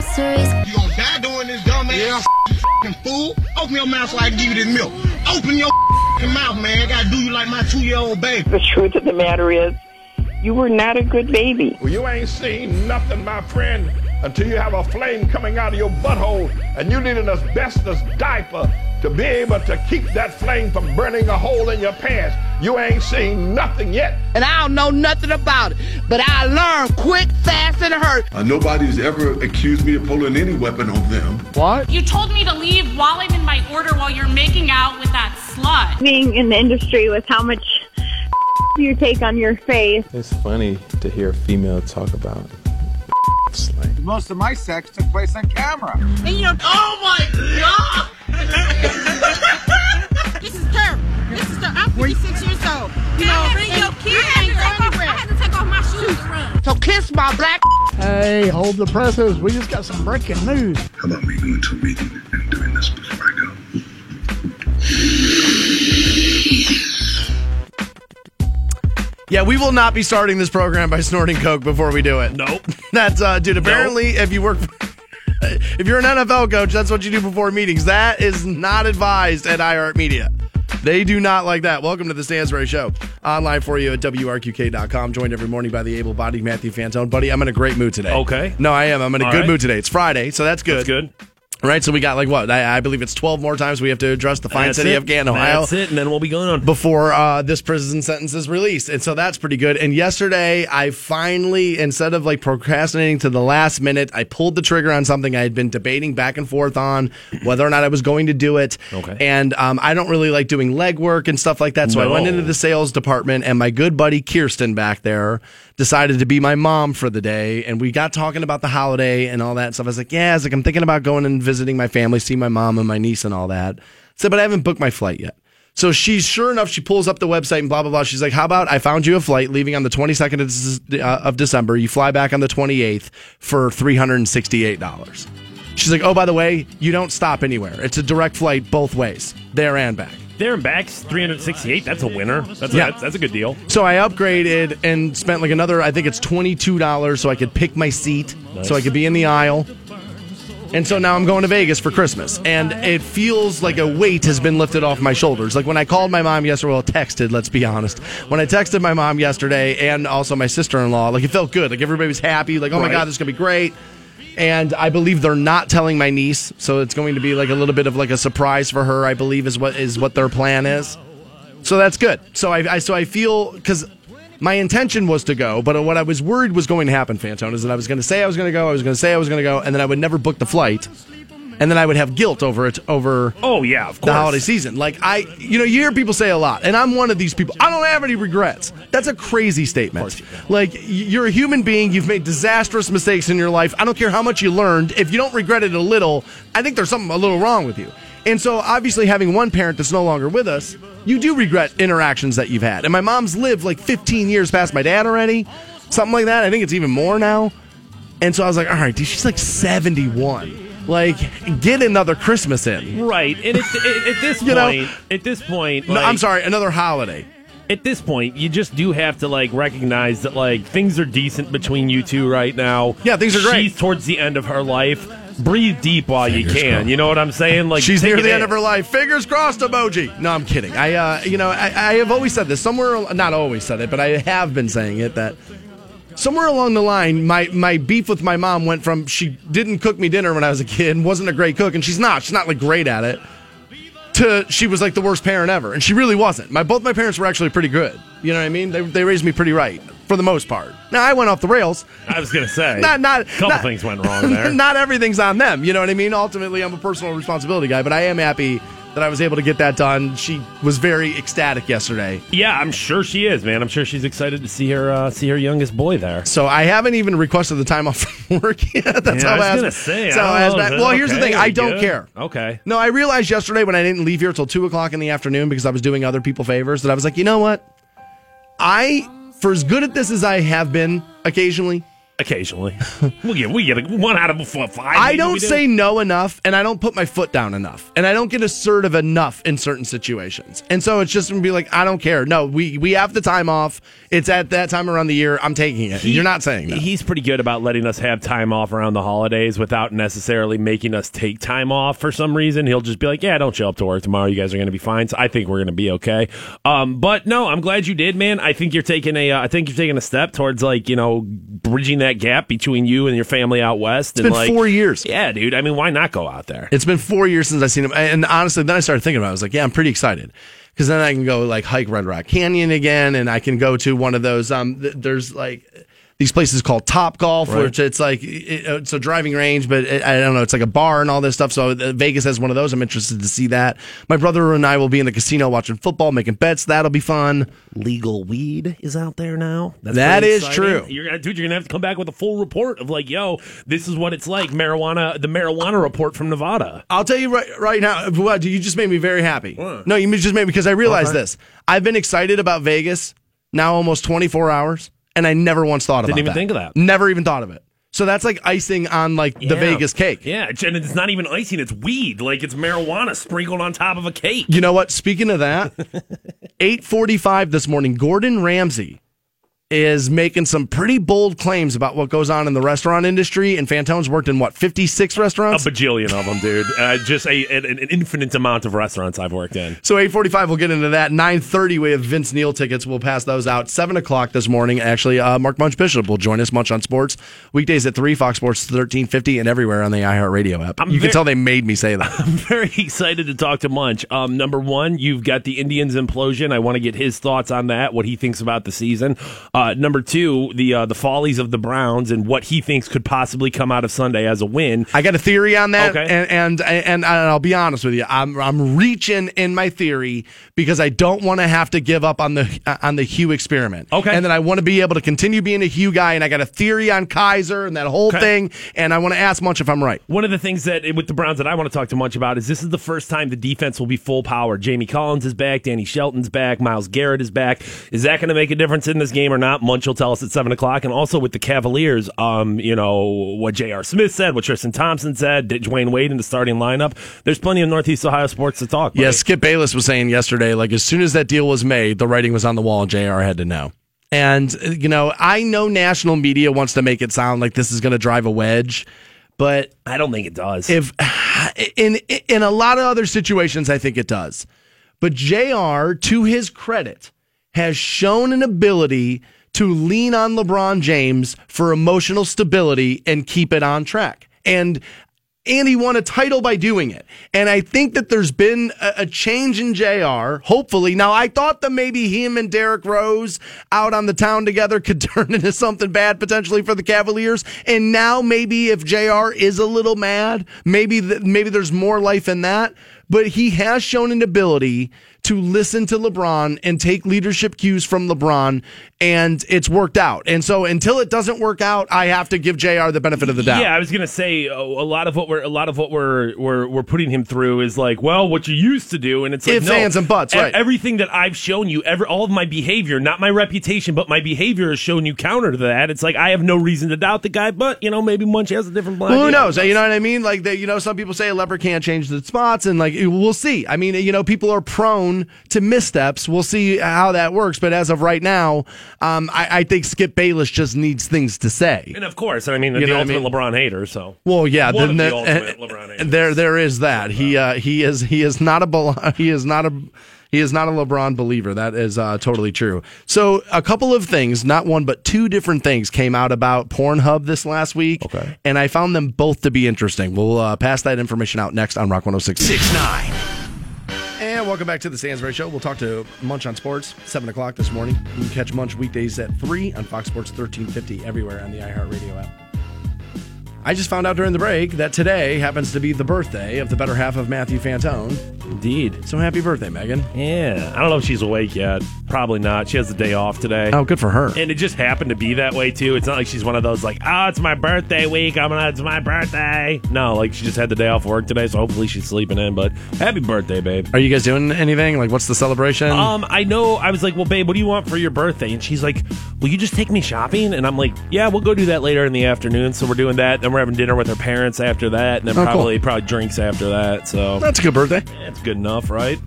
groceries. You gonna die doing this, dumb ass yeah. fool? Open your mouth so I can give you this milk. Open your mouth, man. I gotta do you like my two-year-old baby. The truth of the matter is, you were not a good baby. Well, you ain't seen nothing, my friend, until you have a flame coming out of your butthole and you need an asbestos diaper to be able to keep that flame from burning a hole in your pants. You ain't seen nothing yet. And I don't know nothing about it, but I learned quick, fast, and hurt. Uh, nobody's ever accused me of pulling any weapon on them. What? You told me to leave while I'm in my order while you're making out with that slut. Being in the industry with how much you take on your face. It's funny to hear a female talk about slang. Most of my sex took place on camera. And you know, oh my god! this is terrible. This is terrible. I'm 46 years old. You know, bring your kids ain't going anywhere. I had to take off my shoes to run. So kiss my black. Hey, hold the presses. We just got some breaking news. How about me going to a meeting and doing this before I go? Yeah, we will not be starting this program by snorting coke before we do it. Nope. That's uh dude, apparently nope. if you work if you're an NFL coach, that's what you do before meetings. That is not advised at iHeartMedia. They do not like that. Welcome to the Stansbury Show. Online for you at WRQK.com. Joined every morning by the able bodied Matthew Fantone. Buddy, I'm in a great mood today. Okay. No, I am. I'm in a All good right. mood today. It's Friday, so that's good. That's good. Right, so we got like what? I, I believe it's 12 more times we have to address the fine That's city it. of Canton, Ohio. That's it, and then we'll be going on. before uh, this prison sentence is released. And so that's pretty good. And yesterday, I finally, instead of like procrastinating to the last minute, I pulled the trigger on something I had been debating back and forth on whether or not I was going to do it. Okay. And um, I don't really like doing legwork and stuff like that. So I went into the sales department, and my good buddy Kirsten back there decided to be my mom for the day. And we got talking about the holiday and all that stuff. I was like, yeah, I was like, I'm thinking about going and visiting my family, see my mom and my niece and all that. I said, but I haven't booked my flight yet. So she's sure enough, she pulls up the website and blah, blah, blah. She's like, how about I found you a flight leaving on the 22nd of, uh, of December. You fly back on the 28th for $368. She's like, oh, by the way, you don't stop anywhere. It's a direct flight both ways, there and back. There and back's 368. That's a winner. That's a, Yeah. that's, that's a good deal. So I upgraded and spent like another, I think it's $22 so I could pick my seat, Nice. so I could be in the aisle. And so now I'm going to Vegas for Christmas. And it feels like a weight has been lifted off my shoulders. Like when I called my mom yesterday, well, texted, let's be honest. When I texted my mom yesterday and also my sister in law, like it felt good. Like everybody was happy. Like, oh my Right. God, this is going to be great. And I believe they're not telling my niece. So it's going to be like a little bit of like a surprise for her, I believe is what is what their plan is. So that's good. So I, I so I feel because my intention was to go, but what I was worried was going to happen, Fantone, is that I was going to say I was going to go, I was going to say I was going to go, and then I would never book the flight, and then I would have guilt over it over Oh, yeah, of course. the holiday season. Like I, you know, you hear people say a lot, and I'm one of these people. I don't have any regrets. That's a crazy statement. Like you're a human being. You've made disastrous mistakes in your life. I don't care how much you learned. If you don't regret it a little, I think there's something a little wrong with you. And so, obviously, having one parent that's no longer with us, you do regret interactions that you've had. And my mom's lived like 15 years past my dad already, something like that. I think it's even more now. And so I was like, all right, dude, she's like 71. Like, get another Christmas in. Right. And at, at, at this You know- point, at this point, No, like, I'm sorry, another holiday. At this point, you just do have to like recognize that like things are decent between you two right now. Yeah, things are great. She's towards the end of her life. Breathe deep while Fingers you can. crossed. You know what I'm saying? Like She's near the in. end of her life. Fingers crossed emoji. No, I'm kidding. I, uh, you know, I, I have always said this. Somewhere, not always said it, but I have been saying it that somewhere along the line, my my beef with my mom went from she didn't cook me dinner when I was a kid, and wasn't a great cook, and she's not. She's not like great at it. To she was like the worst parent ever, and she really wasn't. My both my parents were actually pretty good. You know what I mean? They they raised me pretty right for the most part. Now I went off the rails. I was gonna say Not not a couple not- things went wrong there. not everything's on them. You know what I mean? Ultimately, I'm a personal responsibility guy, but I am happy that I was able to get that done. She was very ecstatic yesterday. yeah, I'm sure she is, man. I'm sure she's excited to see her uh, see her youngest boy there. So I haven't even requested the time off from work yet. That's Yeah, how I was gonna say, that's I how I asked know, back. Well, here's the thing. I don't good? care. Okay. No, I realized yesterday when I didn't leave here till two o'clock in the afternoon because I was doing other people favors that I was like, you know what? I, for as good at this as I have been occasionally, Occasionally, we get we get a, one out of five. I don't do. say no enough, and I don't put my foot down enough, and I don't get assertive enough in certain situations. And so it's just gonna be like, I don't care. No, we we have the time off. It's at that time around the year. I'm taking it. He- You're not saying that. He's pretty good about letting us have time off around the holidays without necessarily making us take time off for some reason. He'll just be like, "Yeah, don't show up to work tomorrow. You guys are going to be fine." So I think we're going to be okay. Um, but no, I'm glad you did, man. I think you're taking a, uh, I think you're taking a step towards like you know bridging that gap between you and your family out west. It's and been like, four years. Yeah, dude. I mean, why not go out there? It's been four years since I've seen him, and honestly, then I started thinking about. it. I was like, yeah, I'm pretty excited because then I can go like hike Red Rock Canyon again, and I can go to one of those. Um, th- there's like these places called Top Golf, Right. which it's like it, it's a driving range, but it, I don't know, it's like a bar and all this stuff. So uh, Vegas has one of those. I'm interested to see that. My brother and I will be in the casino watching football, making bets. That'll be fun. Legal weed is out there now. That's That pretty is exciting. true. You're gonna, dude, you're gonna have to come back with a full report of like, yo, this is what it's like. Marijuana, the marijuana report from Nevada. I'll tell you right right now. What you just made me very happy. No, you just made me because I realized Okay. this. I've been excited about Vegas now almost 24 hours, and I never once thought of Didn't about even that. think of that. Never even thought of it. So that's like icing on like the Vegas cake. Yeah, and it's not even icing; it's weed. Like it's marijuana sprinkled on top of a cake. You know what? Speaking of that, 8:45 this morning, Gordon Ramsay is making some pretty bold claims about what goes on in the restaurant industry. And Fantone's worked in what 56 restaurants, A bajillion of them, dude. Uh, just a, an, an infinite amount of restaurants I've worked in. So 8:45, we'll get into that. 9:30, we have Vince Neil tickets. We'll pass those out. Seven o'clock this morning. Actually, uh, Mark Munch Bishop will join us. Munch on Sports weekdays at three. Fox Sports 1350 and everywhere on the iHeartRadio app. I'm you can tell they made me say that. I'm very excited to talk to Munch. Um, number one, you've got the Indians implosion. I want to get his thoughts on that, what he thinks about the season. Uh, number two, the uh, the follies of the Browns and what he thinks could possibly come out of Sunday as a win. I got a theory on that, Okay. and, and and and I'll be honest with you. I'm I'm reaching in my theory because I don't want to have to give up on the on the Hugh experiment. Okay. and then I want to be able to continue being a Hugh guy, and I got a theory on Kizer and that whole Okay. thing, and I want to ask Munch if I'm right. One of the things that with the Browns that I want to talk to Munch about is this is the first time the defense will be full power. Jamie Collins is back, Danny Shelton's back, Myles Garrett is back. Is that going to make a difference in this game or not? Munch will tell us at seven o'clock. And also with the Cavaliers, um, you know what J.R. Smith said, what Tristan Thompson said, Dwyane Wade in the starting lineup. There's plenty of Northeast Ohio sports to talk. buddy. Yeah, Skip Bayless was saying yesterday, like as soon as that deal was made, the writing was on the wall, and JR had to know. And you know, I know national media wants to make it sound like this is going to drive a wedge, but I don't think it does. if in in a lot of other situations, I think it does. But JR, to his credit, has shown an ability to lean on LeBron James for emotional stability and keep it on track. And and he won a title by doing it. And I think that there's been a, a change in JR, hopefully. Now, I thought that maybe him and Derrick Rose out on the town together could turn into something bad potentially for the Cavaliers. And now maybe if JR is a little mad, maybe th- maybe there's more life in that. But he has shown an ability to listen to LeBron and take leadership cues from LeBron, and it's worked out. And so until it doesn't work out, I have to give JR the benefit of the doubt. Yeah, I was gonna say uh, a lot of what we're a lot of what we're we're we're putting him through is like, well, what you used to do, and it's like Ifs, no, ands, and buts, right. Everything that I've shown you, every all of my behavior, not my reputation, but my behavior has shown you counter to that. It's like I have no reason to doubt the guy, but you know maybe Munch has a different plan. Well, who knows? You know what I mean? Like, they, you know, some people say a leopard can't change the spots, and like, we'll see. I mean, you know, people are prone to missteps. We'll see how that works. But as of right now, um, I, I think Skip Bayless just needs things to say. And of course, I mean You the know I ultimate mean? LeBron hater. So Well, yeah, one then of the the- ultimate and- LeBron haters. and there, there is that. He, uh, he is, he is not a, bel- he is not a. He is not a LeBron believer. That is uh, totally true. So, a couple of things, not one, but two different things came out about Pornhub this last week. Okay. And I found them both to be interesting. We'll uh, pass that information out next on Rock 1066. Welcome back to the Stansbury Show. We'll talk to Munch on Sports, 7 o'clock this morning. You can catch Munch weekdays at 3 on Fox Sports 1350 everywhere on the iHeartRadio app. I just found out during the break that today happens to be the birthday of the better half of Matthew Fantone. Indeed. So happy birthday, Megan. Yeah. I don't know if she's awake yet. Probably not. She has the day off today. Oh, good for her. And it just happened to be that way too. It's not like she's one of those like, oh, it's my birthday week. I'm gonna, it's my birthday. No, like she just had the day off work today, so hopefully she's sleeping in. But happy birthday, babe. Are you guys doing anything? Like, what's the celebration? Um, I know. I was like, well, babe, what do you want for your birthday? And she's like, will you just take me shopping? And I'm like, yeah, we'll go do that later in the afternoon. So we're doing that. Then we're having dinner with her parents after that, and then Oh, cool. probably probably drinks after that. So That's a good birthday. that's good enough, right?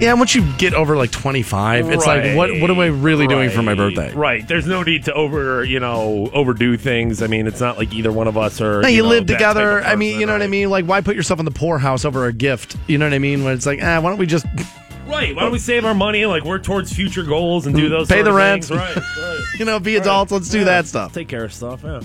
Yeah, once you get over like 25, it's like, what what am I really doing for my Right, birthday? Right. There's no need to over, you know, overdo things. I mean, it's not like either one of us are. No, you, know, live that type together. of I mean, person, you know what I right? mean? Like, why put yourself in the poorhouse over a gift? You know what I mean? When it's like, ah, why don't we just Right. Why don't we save our money and like work towards future goals and do those things, pay the rent? Right. right. you know, be adults. Let's do Yeah, that stuff. Take care of stuff. Yeah.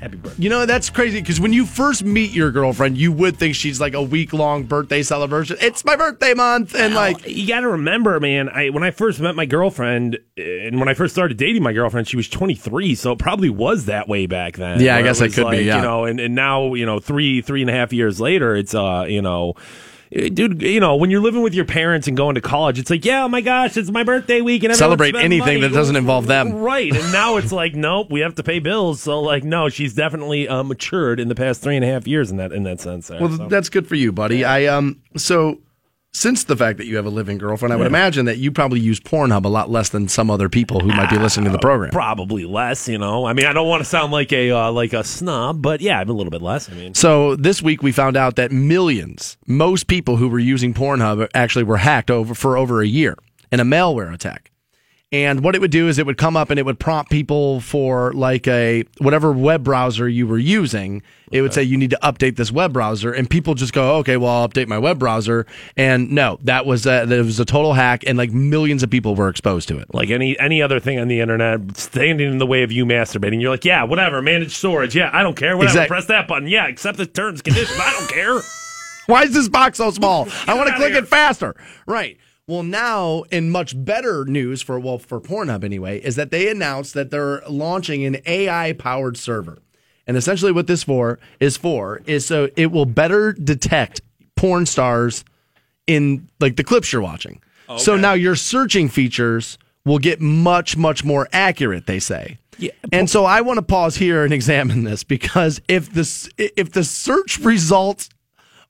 Happy birthday. You know, that's crazy because when you first meet your girlfriend, you would think she's like a week long birthday celebration. It's my birthday month. And Well, like, you got to remember, man. I when I first met my girlfriend, and when I first started dating my girlfriend, she was 23, so it probably was that way back then. Yeah, I guess it was could be, yeah. You know, and, and now you know three three and a half years later, it's uh you know. Dude, you know, when you're living with your parents and going to college, it's like, yeah, oh my gosh, it's my birthday week, and Celebrate anything money. that doesn't involve them. Right, and now it's like, nope, we have to pay bills. So, like, no, she's definitely uh, matured in the past three and a half years in that in that sense. There, well, so. that's good for you, buddy. I um, so since the fact that you have a living girlfriend, I would Yeah. imagine that you probably use Pornhub a lot less than some other people who might be listening to the program. Probably less, you know. I mean, I don't want to sound like a uh, like a snob, but yeah, I'm a little bit less. I mean, So this week we found out that millions, most people who were using Pornhub actually were hacked over for over a year in a malware attack. And what it would do is it would come up and it would prompt people for like a whatever web browser you were using. It would say you need to update this web browser, and people just go, "Okay, well, I'll update my web browser." And no, that was a, that was a total hack, and like millions of people were exposed to it. like any any other thing on the internet, standing in the way of you masturbating, you're like, yeah, whatever, manage storage, yeah, I don't care, whatever, Exact- press that button, yeah, accept the terms conditions, I don't care. Why is this box so small? I want to click here. it faster. Right. Well, now in much better news for well for Pornhub anyway, is that they announced that they're launching an AI powered server. And essentially what this for is for is so it will better detect porn stars in like the clips you're watching. So now your searching features will get much much more accurate, they say. Yeah, And so I want to pause here and examine this because if this if the search results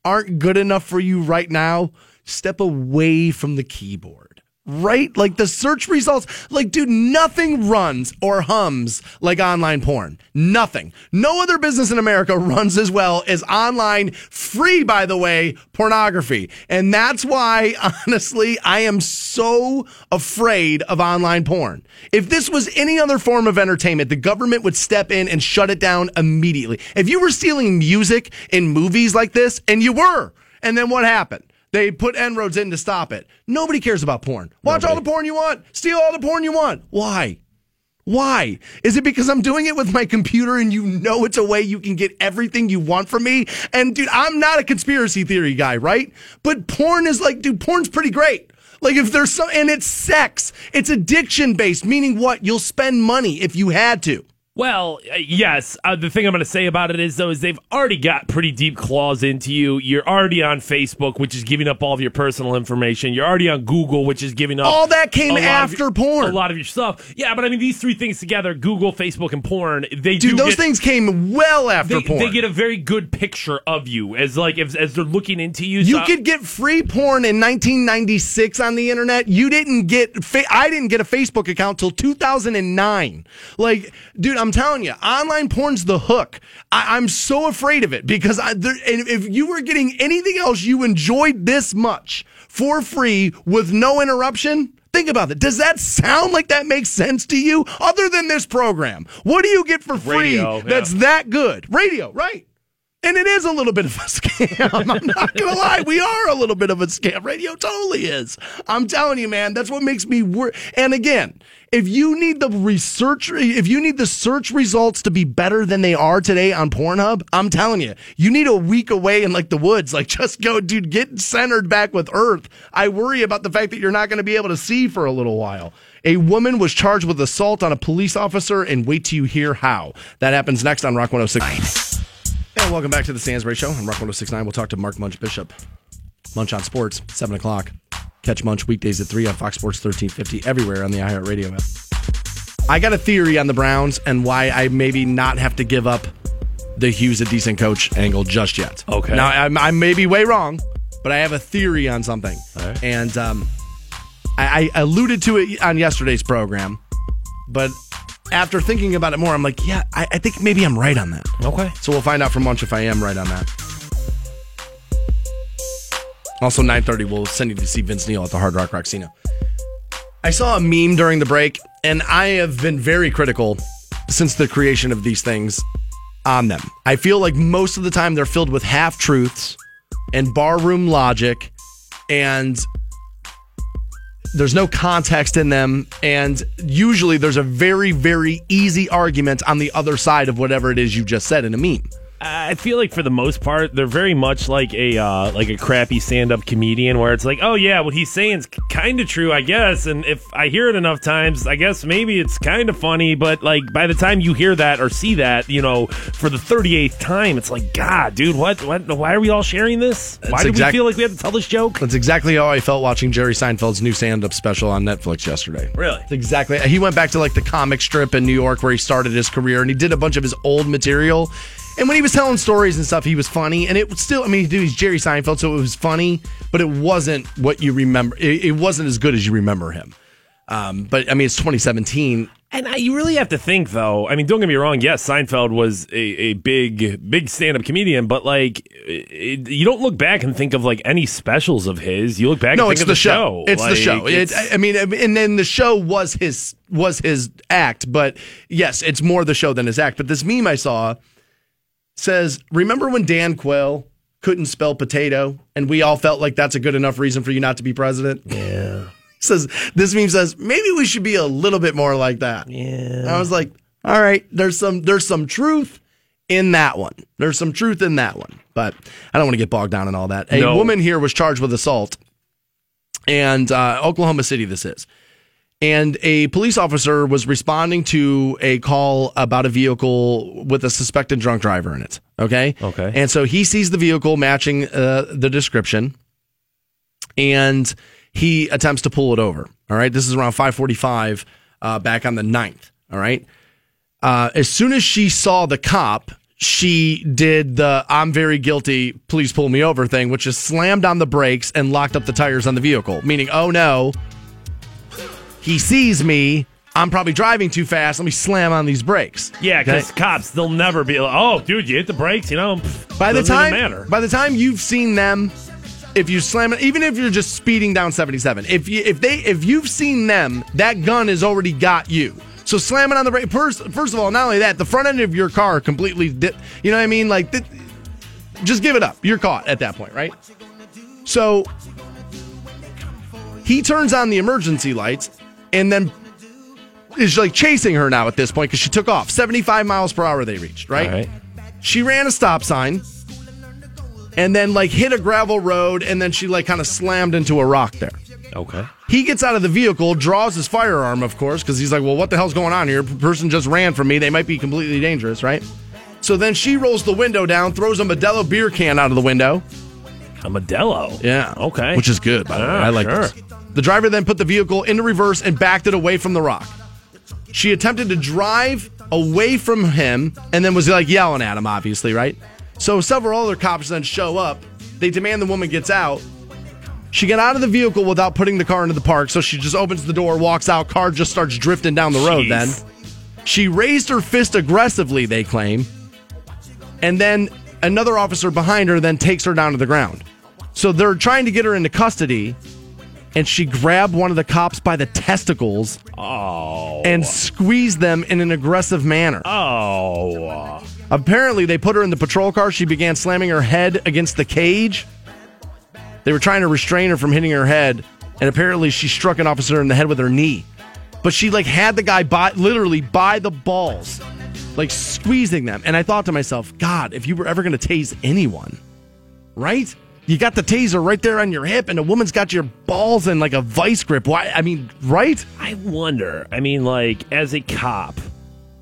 aren't good enough for you right now, step away from the keyboard. Right? Like the search results, like, dude, nothing runs or hums like online porn. Nothing. No other business in America runs as well as online, free, by the way, pornography. And that's why, honestly, I am so afraid of online porn. If this was any other form of entertainment, the government would step in and shut it down immediately. If you were stealing music in movies like this, and you were, and then what happened? They put En-ROADS in to stop it. Nobody cares about porn. Watch all the porn you want. Steal all the porn you want. Why? Why? Is it because I'm doing it with my computer and you know it's a way you can get everything you want from me? And dude, I'm not a conspiracy theory guy, right? But porn is like, dude, porn's pretty great. Like if there's some, and it's sex. It's addiction based, meaning what? You'll spend money if you had to. Well, uh, yes. Uh, the thing I'm going to say about it is, though, is they've already got pretty deep claws into you. You're already on Facebook, which is giving up all of your personal information. You're already on Google, which is giving up All that came a lot of after your- porn. A lot of your stuff. Yeah, but I mean, these three things together Google, Facebook, and porn they Dude, do those get- things came well after They, porn. they get a very good picture of you as like as, as they're looking into you. You So- could get free porn in 1996 on the internet. You didn't get, fa- I didn't get a Facebook account till 2009. Like, dude, I'm telling you, online porn's the hook. I, I'm so afraid of it because I, there, and if you were getting anything else you enjoyed this much for free with no interruption, Think about it. Does that sound like that makes sense to you? Other than this program, what do you get for free Radio, yeah. that's that good? Radio, right? And it is a little bit of a scam. I'm not going to lie. We are a little bit of a scam. Radio totally is. I'm telling you, man, that's what makes me work. And again, if you need the research, if you need the search results to be better than they are today on Pornhub, I'm telling you, you need a week away in like the woods. Like just go, dude, get centered back with Earth. I worry about the fact that you're not going to be able to see for a little while. A woman was charged with assault on a police officer, and wait till you hear how. That happens next on Rock 106. And welcome back to the Stansbury Show on Rock 1069. We'll talk to Mark Munch Bishop. Munch on Sports, 7 o'clock. Catch Munch weekdays at 3 on Fox Sports 1350, everywhere on the iHeartRadio app. I got a theory on the Browns and why I maybe not have to give up the Hughes a decent coach angle just yet. Okay. Now, I'm, I may be way wrong, but I have a theory on something. And um, I, I alluded to it on yesterday's program, but after thinking about it more, I'm like, yeah, I, I think maybe I'm right on that. Okay. So we'll find out from Munch if I am right on that. Also, 9:30, we'll send you to see Vince Neil at the Hard Rock Rocksino. I saw a meme during the break, and I have been very critical since the creation of these things on them. I feel like most of the time they're filled with half truths and barroom logic, and there's no context in them. And usually there's a very, very easy argument on the other side of whatever it is you just said in a meme. I feel like for the most part, they're very much like a uh, like a crappy stand-up comedian, where it's like, oh yeah, what he's saying is kind of true, I guess. And if I hear it enough times, I guess maybe it's kind of funny. But like by the time you hear that or see that, you know, for the thirty eighth time, it's like, God, dude, what? What? Why are we all sharing this? Why That's do exact- we feel like we have to tell this joke? That's exactly how I felt watching Jerry Seinfeld's new stand-up special on Netflix yesterday. Really? That's exactly. He went back to like the comic strip in New York where he started his career, and he did a bunch of his old material. And when he was telling stories and stuff, he was funny, and it was still. I mean, dude, he's Jerry Seinfeld, so it was funny, but it wasn't what you remember. It, it wasn't as good as you remember him. Um, but I mean, it's 2017. And I, you really have to think, though. I mean, don't get me wrong. Yes, Seinfeld was a, a big, big stand-up comedian, but like, it, you don't look back and think of like any specials of his. You look back. No, and it's think the of the show. It's the Like, show. It, I mean, and then the show was his was his act, but yes, it's more the show than his act. But this meme I saw says, "Remember when Dan Quayle couldn't spell potato, and we all felt like that's a good enough reason for you not to be president?" Yeah. says this meme says maybe we should be a little bit more like that. Yeah. I was like, all right, there's some there's some truth in that one. There's some truth in that one, but I don't want to get bogged down in all that. A No. woman here was charged with assault, and uh, Oklahoma City, this is. And a police officer was responding to a call about a vehicle with a suspected drunk driver in it. Okay. Okay. And so he sees the vehicle matching uh, the description, and he attempts to pull it over. All right. This is around 545 uh, back on the 9th. All right. Uh, as soon as she saw the cop, she did the I'm very guilty, please pull me over thing, which is slammed on the brakes and locked up the tires on the vehicle, meaning, oh no, he sees me. I'm probably driving too fast. Let me slam on these brakes. Yeah, because cops, they'll never be like, oh, dude, you hit the brakes, you know. by the time, by the time you've seen them if you slam it even if you're just speeding down 77 if you if they if you've seen them that gun has already got you so slamming on the brake first first of all not only that the front end of your car completely di- you know what i mean like th- just give it up you're caught at that point right so he turns on the emergency lights and then is like chasing her now at this point because she took off 75 miles per hour they reached right, right. she ran a stop sign and then like hit a gravel road and then she like kind of slammed into a rock there Okay. he gets out of the vehicle draws his firearm of course because he's like well what the hell's going on here person just ran from me they might be completely dangerous right so then she rolls the window down throws a modelo beer can out of the window A Modelo. yeah Okay. which is good by the way Ah, i like sure. this the driver then put the vehicle into reverse and backed it away from the rock she attempted to drive away from him and then was like yelling at him, obviously, right? So several other cops then show up. They demand the woman gets out. She got out of the vehicle without putting the car into the park, so she just opens the door, walks out, car just starts drifting down the road Jeez. then. She raised her fist aggressively, they claim. And then another officer behind her then takes her down to the ground. So they're trying to get her into custody, and she grabbed one of the cops by the testicles Oh. and squeezed them in an aggressive manner. Oh. Apparently, they put her in the patrol car. She began slamming her head against the cage. They were trying to restrain her from hitting her head, and apparently, she struck an officer in the head with her knee. But she like had the guy by literally by the balls, like squeezing them. And I thought to myself, God, if you were ever going to tase anyone, right? You got the taser right there on your hip, and a woman's got your balls in like a vice grip. Why? I mean, right? I wonder. I mean, like, as a cop,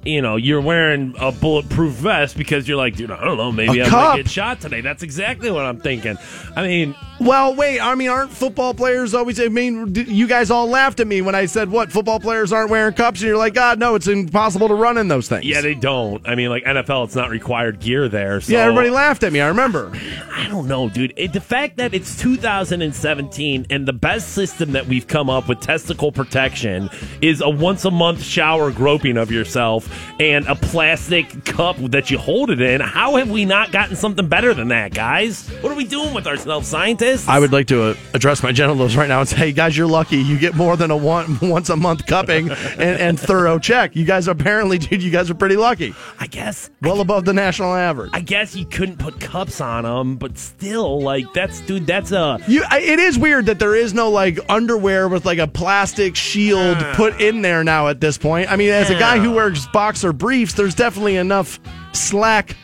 you know, you're wearing a bulletproof vest because you're like, dude, I don't know, maybe A I cup. might get shot today. That's exactly what I'm thinking. I mean, Well, wait. I mean, aren't football players always? I mean, you guys all laughed at me when I said what football players aren't wearing cups, and you're like, God, no, it's impossible to run in those things. yeah, they don't. I mean, like NFL, it's not required gear there. So yeah. Everybody laughed at me. I remember. I don't know, dude. It, the fact that it's 2017 and the best system that we've come up with testicle protection is a once a month shower groping of yourself and a plastic cup that you hold it in. How have we not gotten something better than that, guys? What are we doing with ourselves, scientists? I would like to uh, address my genitals right now and say, hey, guys, you're lucky. You get more than a one once a month cupping and, and thorough check. You guys apparently, dude, you guys are pretty lucky. I guess well above the national average. I guess you couldn't put cups on them, but still, like that's dude, that's a You, I, it is weird that there is no like underwear with like a plastic shield put in there now at this point. I mean, as a guy who wears boxer briefs, there's definitely enough slack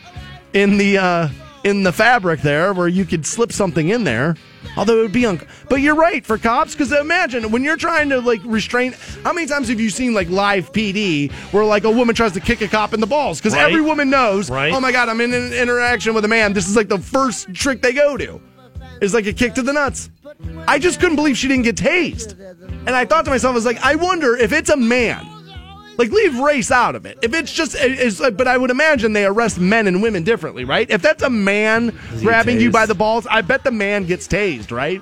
in the uh, in the fabric there where you could slip something in there. Although it would be un- but you're right for cops because imagine when you're trying to like restrain. How many times have you seen like live PD where like a woman tries to kick a cop in the balls because Right. every woman knows. Right. Oh my god, I'm in an interaction with a man. This is like the first trick they go to. Is like a kick to the nuts. I just couldn't believe she didn't get tased. And I thought to myself, I was like, I wonder if it's a man. Like leave race out of it. If it's just, it's like, but I would imagine they arrest men and women differently, right? If that's a man he grabbing you by the balls, I bet the man gets tased, right?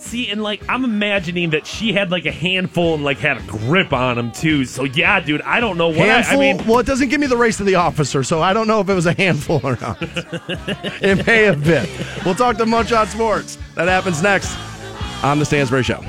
See, and like I'm imagining that she had like a handful and like had a grip on him too. So yeah, dude, I don't know what I, I mean. well, it doesn't give me the race of the officer, so I don't know if it was a handful or not. it may have been. We'll talk to Munch on Sports. That happens next on the Stansbury Show.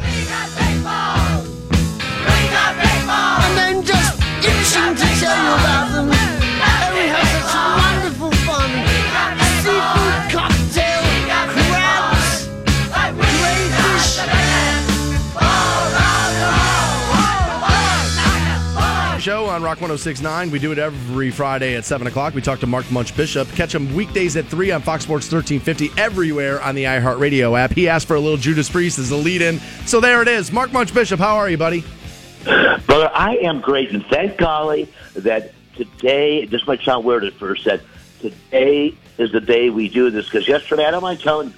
Show on Rock 1069. We do it every Friday at 7 o'clock. We talk to Mark Munch Bishop. Catch him weekdays at 3 on Fox Sports 1350, everywhere on the iHeartRadio app. He asked for a little Judas Priest as a lead in. So there it is. Mark Munch Bishop, how are you, buddy? Brother, I am great, and thank golly that today, this might sound weird at first, that today is the day we do this, because yesterday, I don't mind telling you,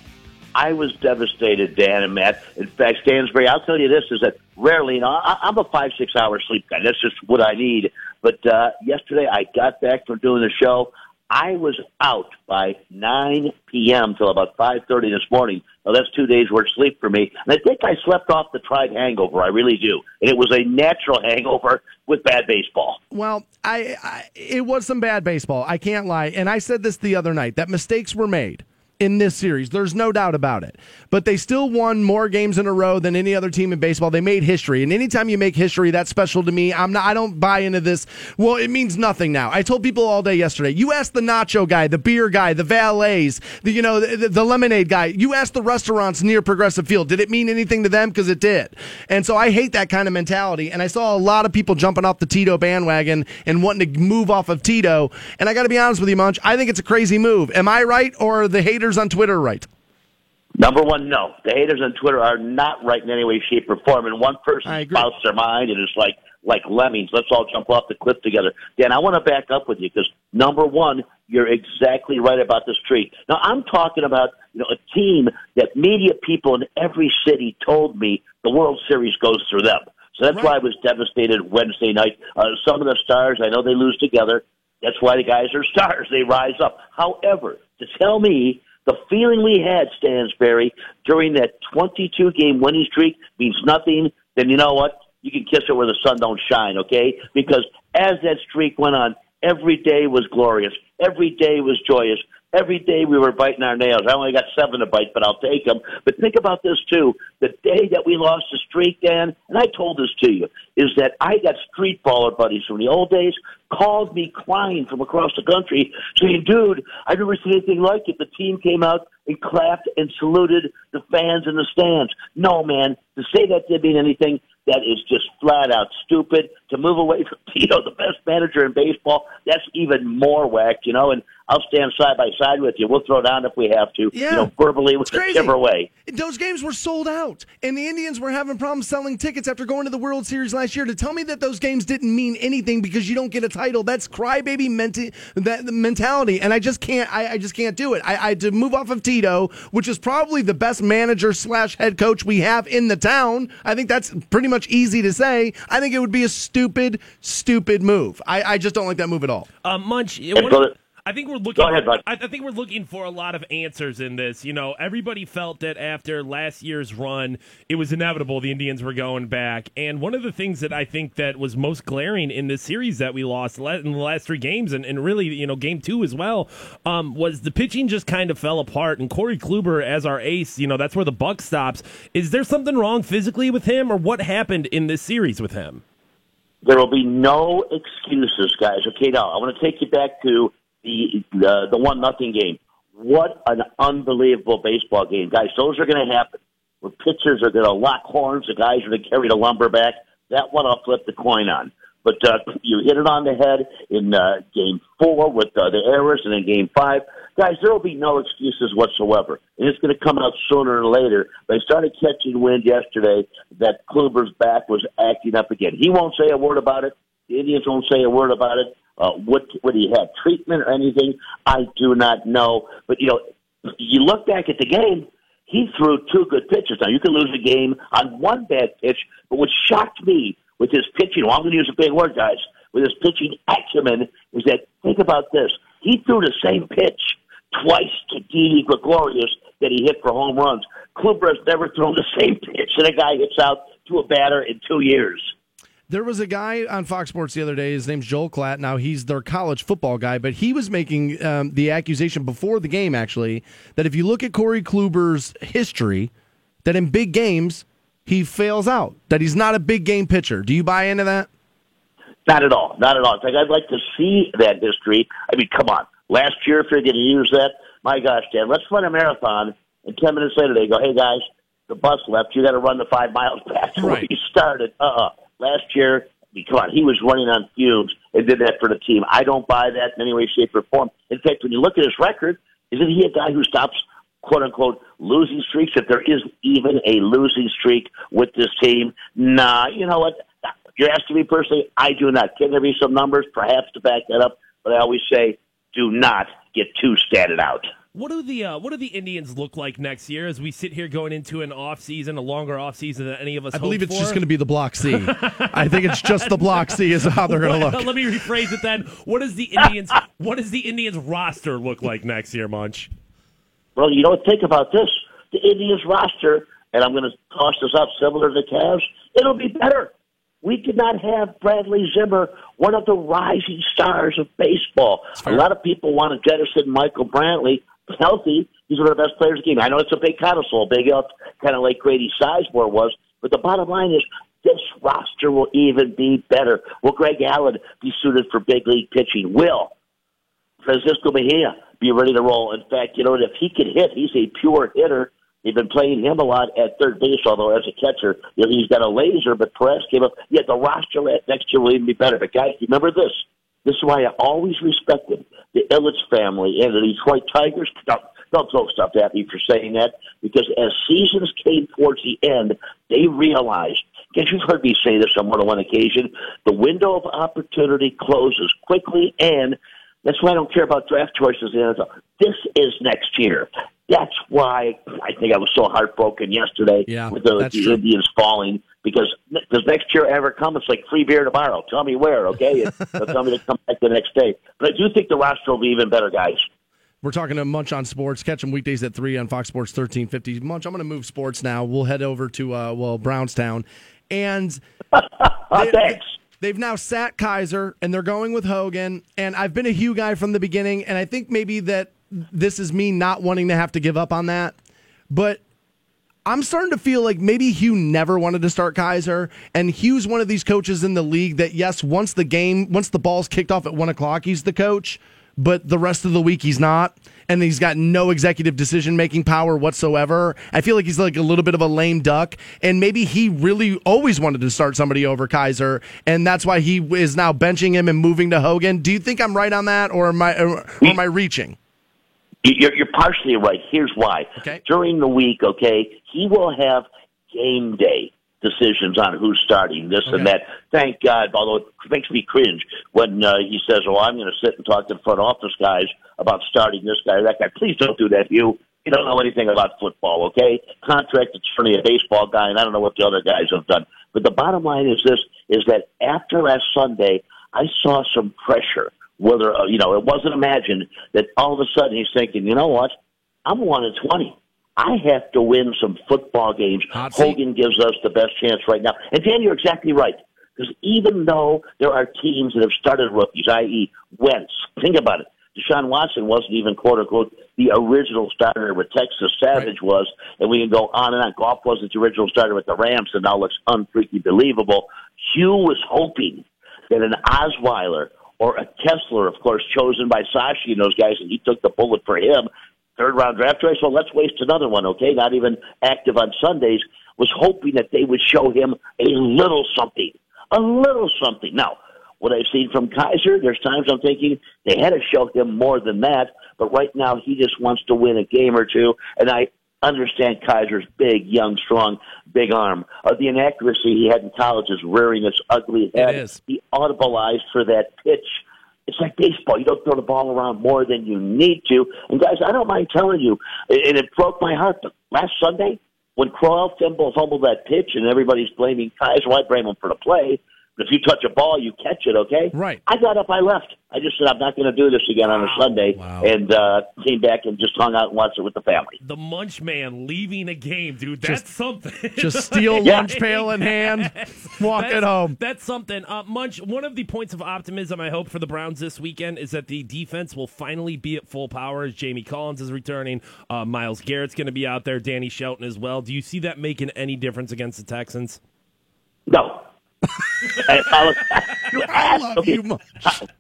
I was devastated, Dan and Matt. In fact, Stansbury, I'll tell you this, is that rarely, you know, I, I'm a five, six hour sleep guy. That's just what I need. But uh, yesterday, I got back from doing the show. I was out by 9 p.m. till about 5.30 this morning. Now, that's two days worth of sleep for me. And I think I slept off the tried hangover. I really do. And it was a natural hangover with bad baseball. Well, I, I it was some bad baseball. I can't lie. And I said this the other night that mistakes were made in this series. There's no doubt about it. But they still won more games in a row than any other team in baseball. They made history. And anytime you make history, that's special to me. I'm not I don't buy into this. Well, it means nothing now. I told people all day yesterday. You ask the nacho guy, the beer guy, the valets, the you know, the, the lemonade guy. You ask the restaurants near Progressive Field. Did it mean anything to them because it did. And so I hate that kind of mentality. And I saw a lot of people jumping off the Tito bandwagon and wanting to move off of Tito. And I got to be honest with you, Munch. I think it's a crazy move. Am I right or the haters on Twitter right? Number one, no. The haters on Twitter are not right in any way, shape, or form. And one person spouts their mind, and it's like like lemmings. Let's all jump off the cliff together. Dan, I want to back up with you because number one, you're exactly right about this tree. Now, I'm talking about you know a team that media people in every city told me the World Series goes through them. So that's why I was devastated Wednesday night. Uh, some of the stars, I know they lose together. That's why the guys are stars. They rise up. However, to tell me the feeling we had, Stansbury, during that 22 game winning streak means nothing, then you know what? You can kiss it where the sun don't shine, okay? Because as that streak went on, every day was glorious. Every day was joyous. Every day we were biting our nails. I only got seven to bite, but I'll take them. But think about this too. The day that we lost the streak, Dan, and I told this to you, is that I got street baller buddies from the old days called me crying from across the country saying, dude, I've never seen anything like it. The team came out and clapped and saluted the fans in the stands. No, man, to say that did mean anything, that is just flat out stupid. To move away from Tito, the best manager in baseball, that's even more whack, you know. And I'll stand side by side with you. We'll throw down if we have to, Yeah. you know, verbally, whichever way. Those games were sold out, and the Indians were having problems selling tickets after going to the World Series last year. To tell me that those games didn't mean anything because you don't get a title, that's crybaby menti- that mentality, and I just can't. I, I just can't do it. I, I to move off of Tito, which is probably the best manager slash head coach we have in the town. I think that's pretty much easy to say. I think it would be a stupid, stupid stupid move. I, I just don't like that move at all. Uh, Munch, Hey, one- I think we're looking. Go ahead, bud. I, I think we're looking for a lot of answers in this. You know, everybody felt that after last year's run, it was inevitable the Indians were going back. And one of the things that I think that was most glaring in this series that we lost in the last three games, and, and really, you know, game two as well, um, was the pitching just kind of fell apart. And Corey Kluber as our ace, you know, that's where the buck stops. Is there something wrong physically with him, or what happened in this series with him? There will be no excuses, guys. Okay, now I want to take you back to the the, the one nothing game. What an unbelievable baseball game, guys! Those are going to happen. Where pitchers are going to lock horns, the guys are going to carry the lumber back. That one I'll flip the coin on. But uh, you hit it on the head in uh, game four with uh, the errors, and in game five, guys, there will be no excuses whatsoever, and it's going to come out sooner or later. They started catching wind yesterday that Kluber's back was acting up again. He won't say a word about it. The Indians won't say a word about it. Uh, what would he have treatment or anything? I do not know. But you know, you look back at the game. He threw two good pitches. Now you can lose a game on one bad pitch, but what shocked me with his pitching, well, I'm going to use a big word, guys, with his pitching acumen is that think about this. He threw the same pitch twice to Didi Gregorius that he hit for home runs. Kluber has never thrown the same pitch that a guy hits out to a batter in two years. There was a guy on Fox Sports the other day. His name's Joel Klatt. Now he's their college football guy, but he was making um, the accusation before the game, actually, that if you look at Corey Kluber's history, that in big games he fails out. That he's not a big game pitcher. Do you buy into that? Not at all. Not at all. In fact, I'd like to see that history. I mean, come on. Last year, if you're going to use that, my gosh, Dan, let's run a marathon. And 10 minutes later, they go, hey, guys, the bus left. You got to run the five miles back to where Right. you started. Uh-uh. Last year, come on, he was running on fumes and did that for the team. I don't buy that in any way, shape, or form. In fact, when you look at his record, isn't he a guy who stops quote unquote losing streaks? If there is even a losing streak with this team, nah, you know what? You're asking me personally, I do not. Can there be some numbers perhaps to back that up? But I always say, do not get too statted out. What do the uh, what do the Indians look like next year as we sit here going into an off season, a longer off season than any of us? I believe it's for? just going to be the Block C. I think it's just the Block C is how they're going to look. Let me rephrase it then. What does the Indians what does the Indians roster look like next year, Munch? Well, you know, what think about this. The Indians roster, and I'm going to toss this up similar to the Cavs, it'll be better. We could not have Bradley Zimmer, one of the rising stars of baseball. A lot of people want to jettison Michael Brantley. Healthy, he's one of the best players in the game. I know it's a big codicil, big up, kind of like Grady Sizemore was, but the bottom line is this roster will even be better. Will Greg Allen be suited for big league pitching? Will. Francisco Mejia be ready to roll. In fact, you know, if he can hit, he's a pure hitter. They've been playing him a lot at third base, although as a catcher, you know, he's got a laser, but Perez came up. Yeah, the roster next year will even be better. But guys, remember this. This is why I always respected the Ilitch family and the Detroit Tigers. Don't, don't throw stuff at me for saying that, because as seasons came towards the end, they realized, guess you've heard me say this on more than one occasion, the window of opportunity closes quickly, and that's why I don't care about draft choices in the NFL. This is next year. That's why I think I was so heartbroken yesterday Yeah, with the, the. Indians falling because does next year ever come? It's like free beer tomorrow. Tell me where, okay? Tell me to come back the next day. But I do think the roster will be even better, guys. We're talking to Munch on Sports. Catch him weekdays at 3 on Fox Sports 1350. Munch, I'm going to move sports now. We'll head over to, uh, well, Brownstown. And they, Thanks. they've now sat Kizer, and they're going with Hogan. And I've been a Hugh guy from the beginning, and I think maybe that this is me not wanting to have to give up on that. But I'm starting to feel like maybe Hugh never wanted to start Kizer, and Hugh's one of these coaches in the league that yes, once the game, once the ball's kicked off at one o'clock, he's the coach. but the rest of the week he's not, and he's got no executive decision making power whatsoever. I feel like he's like a little bit of a lame duck, and maybe he really always wanted to start somebody over Kizer, and that's why he is now benching him and moving to Hogan. Do you think I'm right on that, or am I, or, or am I reaching? You're, you're partially right. Here's why. Okay. During the week, okay, he will have game day decisions on who's starting this and that. Thank God, although it makes me cringe when uh, he says, "Oh, I'm going to sit and talk to the front office guys about starting this guy or that guy." Please don't do that, you. You don't know anything about football, okay? Contract attorney, a baseball guy, and I don't know what the other guys have done. But the bottom line is this: is that after last Sunday, I saw some pressure. Whether uh, you know, it wasn't imagined that all of a sudden he's thinking, you know what? I'm one in twenty. I have to win some football games. Hogan gives us the best chance right now. And Dan, you're exactly right. Because even though there are teams that have started rookies, i.e., Wentz, think about it. Deshaun Watson wasn't even quote unquote the original starter with Texas. Savage was, and we can go on and on. Goff wasn't the original starter with the Rams, and now looks unfreaky believable. Hugh was hoping that an Osweiler or a Kessler, of course, chosen by Sashi and those guys, and he took the bullet for him. Third round draft choice. Well, let's waste another one, okay? Not even active on Sundays. Was hoping that they would show him a little something, a little something. Now, what I've seen from Kizer, there's times I'm thinking they had to show him more than that, but right now he just wants to win a game or two, and I understand Kizer's big, young, strong, big arm. Uh, the inaccuracy he had in college is rearing its ugly head. It is. He audibleized for that pitch. It's like baseball. You don't throw the ball around more than you need to. And guys, I don't mind telling you, and it broke my heart. But last Sunday, when Crowell fumbled, fumbled that pitch, and everybody's blaming Kizer, well, I blame him for the play. But if you touch a ball, you catch it, okay? Right. I got up, I left. I just said I'm not going to do this again on a Sunday, and uh, came back and just hung out and watched it with the family. The Munch Man leaving a game, dude. That's Just- something. Just steal Yeah. lunch pail in hand, walk That's- it home. That's something. Uh, Munch, one of the points of optimism I hope for the Browns this weekend is that the defense will finally be at full power as Jamie Collins is returning. Uh, Myles Garrett's going to be out there. Danny Shelton as well. Do you see that making any difference against the Texans? No. Collins, you asked, okay,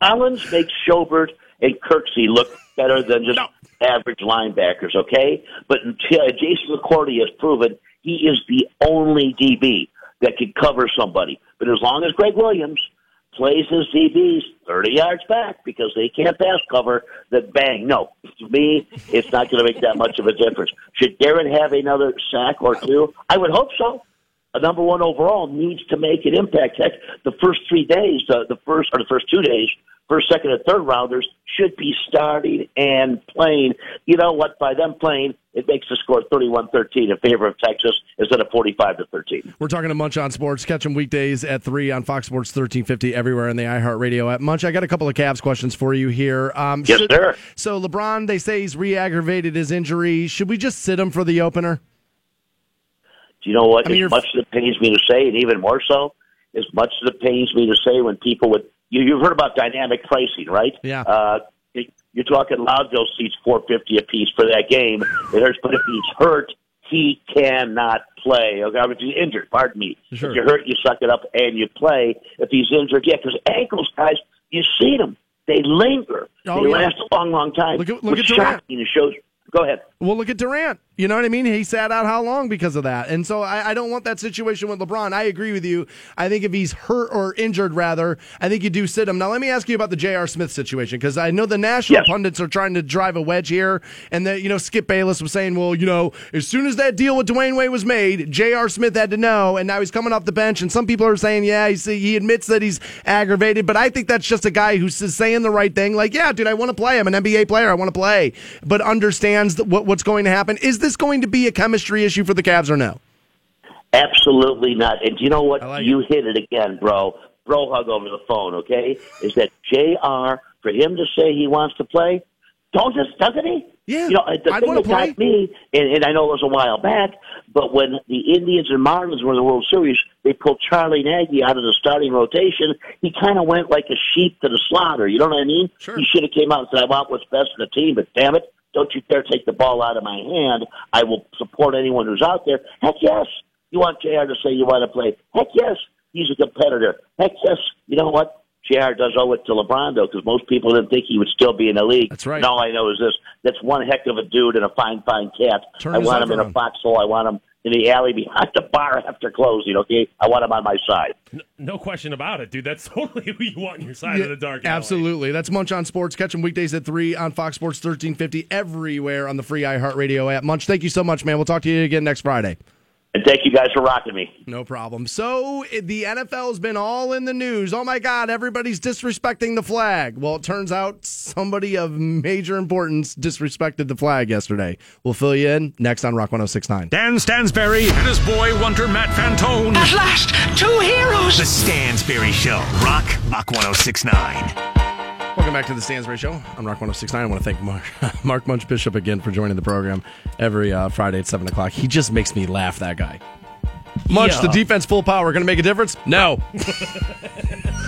Collins makes Schobert and Kirksey look better than just average linebackers, okay? But until uh, Jason McCourty has proven he is the only DB that can cover somebody. But as long as Gregg Williams plays his DBs 30 yards back because they can't pass cover, then bang. No, to me, it's not going to make that much of a difference. Should Darren have another sack or two? I would hope so a number one overall needs to make an impact. Heck, the first three days, uh, the first or the first two days, first, second, and third rounders should be starting and playing. You know what? By them playing, it makes the score 31-13 in favor of Texas instead of 45 to 13. We're talking to Munch on Sports. Catch him weekdays at 3 on Fox Sports 1350 everywhere in the iHeartRadio app. Munch, I got a couple of Cavs questions for you here. Um, Yes, sir. So LeBron, they say he's re-aggravated his injury. Should we just sit him for the opener? Do you know what? I mean, as much as it pains me to say, and even more so, as much as it pains me to say when people would you, you've heard about dynamic pricing, right? Yeah. Uh, you're talking Loudville seats four fifty a piece for that game. It hurts, but if he's hurt, he cannot play. Okay, if he's injured, pardon me. Sure. If you're hurt, you suck it up and you play. If he's injured, yeah, because ankles, guys, you see them. They linger. Oh, they yeah. last a long, long time. Look at- look What's at Durant. shocking, it shows. Go ahead. Well, look at Durant. You know what I mean? He sat out how long because of that. And so I, I don't want that situation with LeBron. I agree with you. I think if he's hurt or injured, rather, I think you do sit him. Now, let me ask you about the J.R. Smith situation because I know the national Yes. pundits are trying to drive a wedge here. And that, you know, Skip Bayless was saying, well, you know, as soon as that deal with Dwyane Wade was made, J.R. Smith had to know. And now he's coming off the bench. And some people are saying, yeah, he admits that he's aggravated. But I think that's just a guy who's saying the right thing. Like, yeah, dude, I want to play. I'm an NBA player. I want to play. But understands what, what's going to happen. Is this going to be a chemistry issue for the Cavs or no? Absolutely not. And you know what? like you hit it again, bro. Bro hug over the phone, okay? Is that JR, for him to say he wants to play, don't just, doesn't he? Yeah, You know, the I'd thing that got me, and, and I know it was a while back, but when the Indians and Marlins were in the World Series, they pulled Charlie Nagy out of the starting rotation. He kind of went like a sheep to the slaughter. You know what I mean? Sure. He should have came out and said, I want what's best for the team, but damn it, don't you dare take the ball out of my hand. I will support anyone who's out there. Heck yes. You want JR to say you want to play. Heck yes. He's a competitor. Heck yes. You know what? JR does owe it to LeBron, though, because most people didn't think he would still be in the league. That's right. And all I know is this that's one heck of a dude and a fine, fine cat. Turn I want him in a foxhole. I want him in the alley behind the bar after closing, okay? I want him on my side. No question about it, dude. That's totally who you want on your side of the dark. alley. Absolutely. That's Munch on Sports. Catch him weekdays at 3 on Fox Sports 1350, everywhere on the free iHeartRadio app. Munch, thank you so much, man. We'll talk to you again next Friday. And thank you guys for rocking me. No problem. So the NFL's been all in the news. Oh my God, everybody's disrespecting the flag. Well, it turns out somebody of major importance disrespected the flag yesterday. We'll fill you in next on Rock 1069. Dan Stansbury and his boy wonder Matt Fantone. At last, two heroes. The Stansbury Show. Rock, Rock 1069. Welcome back to the Stansbury Show. I'm Rock 1069. I want to thank Mark, Mark Munch Bishop again for joining the program every uh, Friday at 7 o'clock. He just makes me laugh, that guy. Munch, Yeah. the defense full power, going to make a difference? No.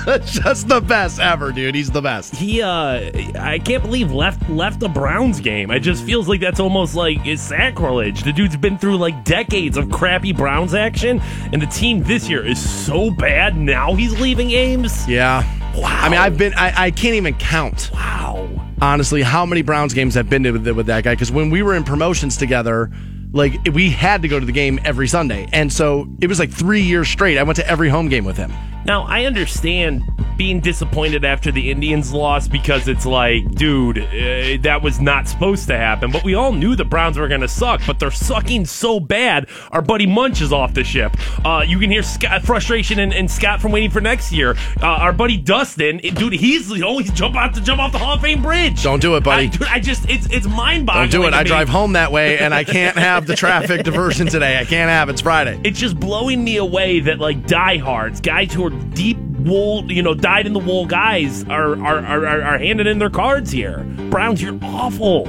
That's just the best ever, dude. He's the best. He, uh, I can't believe left left the Browns game. It just feels like that's almost like it's sacrilege. The dude's been through like decades of crappy Browns action, and the team this year is so bad. Now he's leaving games. Yeah. Wow. I mean, I've been, I, I can't even count. Wow. Honestly, how many Browns games I've been to with, with that guy? Because when we were in promotions together, like we had to go to the game every Sunday. And so it was like three years straight. I went to every home game with him. Now, I understand being disappointed after the Indians lost because it's like, dude, uh, that was not supposed to happen. But we all knew the Browns were going to suck, but they're sucking so bad. Our buddy Munch is off the ship. Uh, you can hear Scott, frustration and, and Scott from waiting for next year. Uh, our buddy Dustin, it- dude, he's always jump out to jump off the Hall of Fame bridge. Don't do it, buddy. I, dude, I just, it's it's mind boggling. Don't do it. I drive home that way, and I can't have the traffic diversion today. I can't have. It's Friday. It's just blowing me away that like diehards, guys who are deep wool, you know, dyed in the wool guys are are, are, are are handing in their cards here. Browns, you're awful.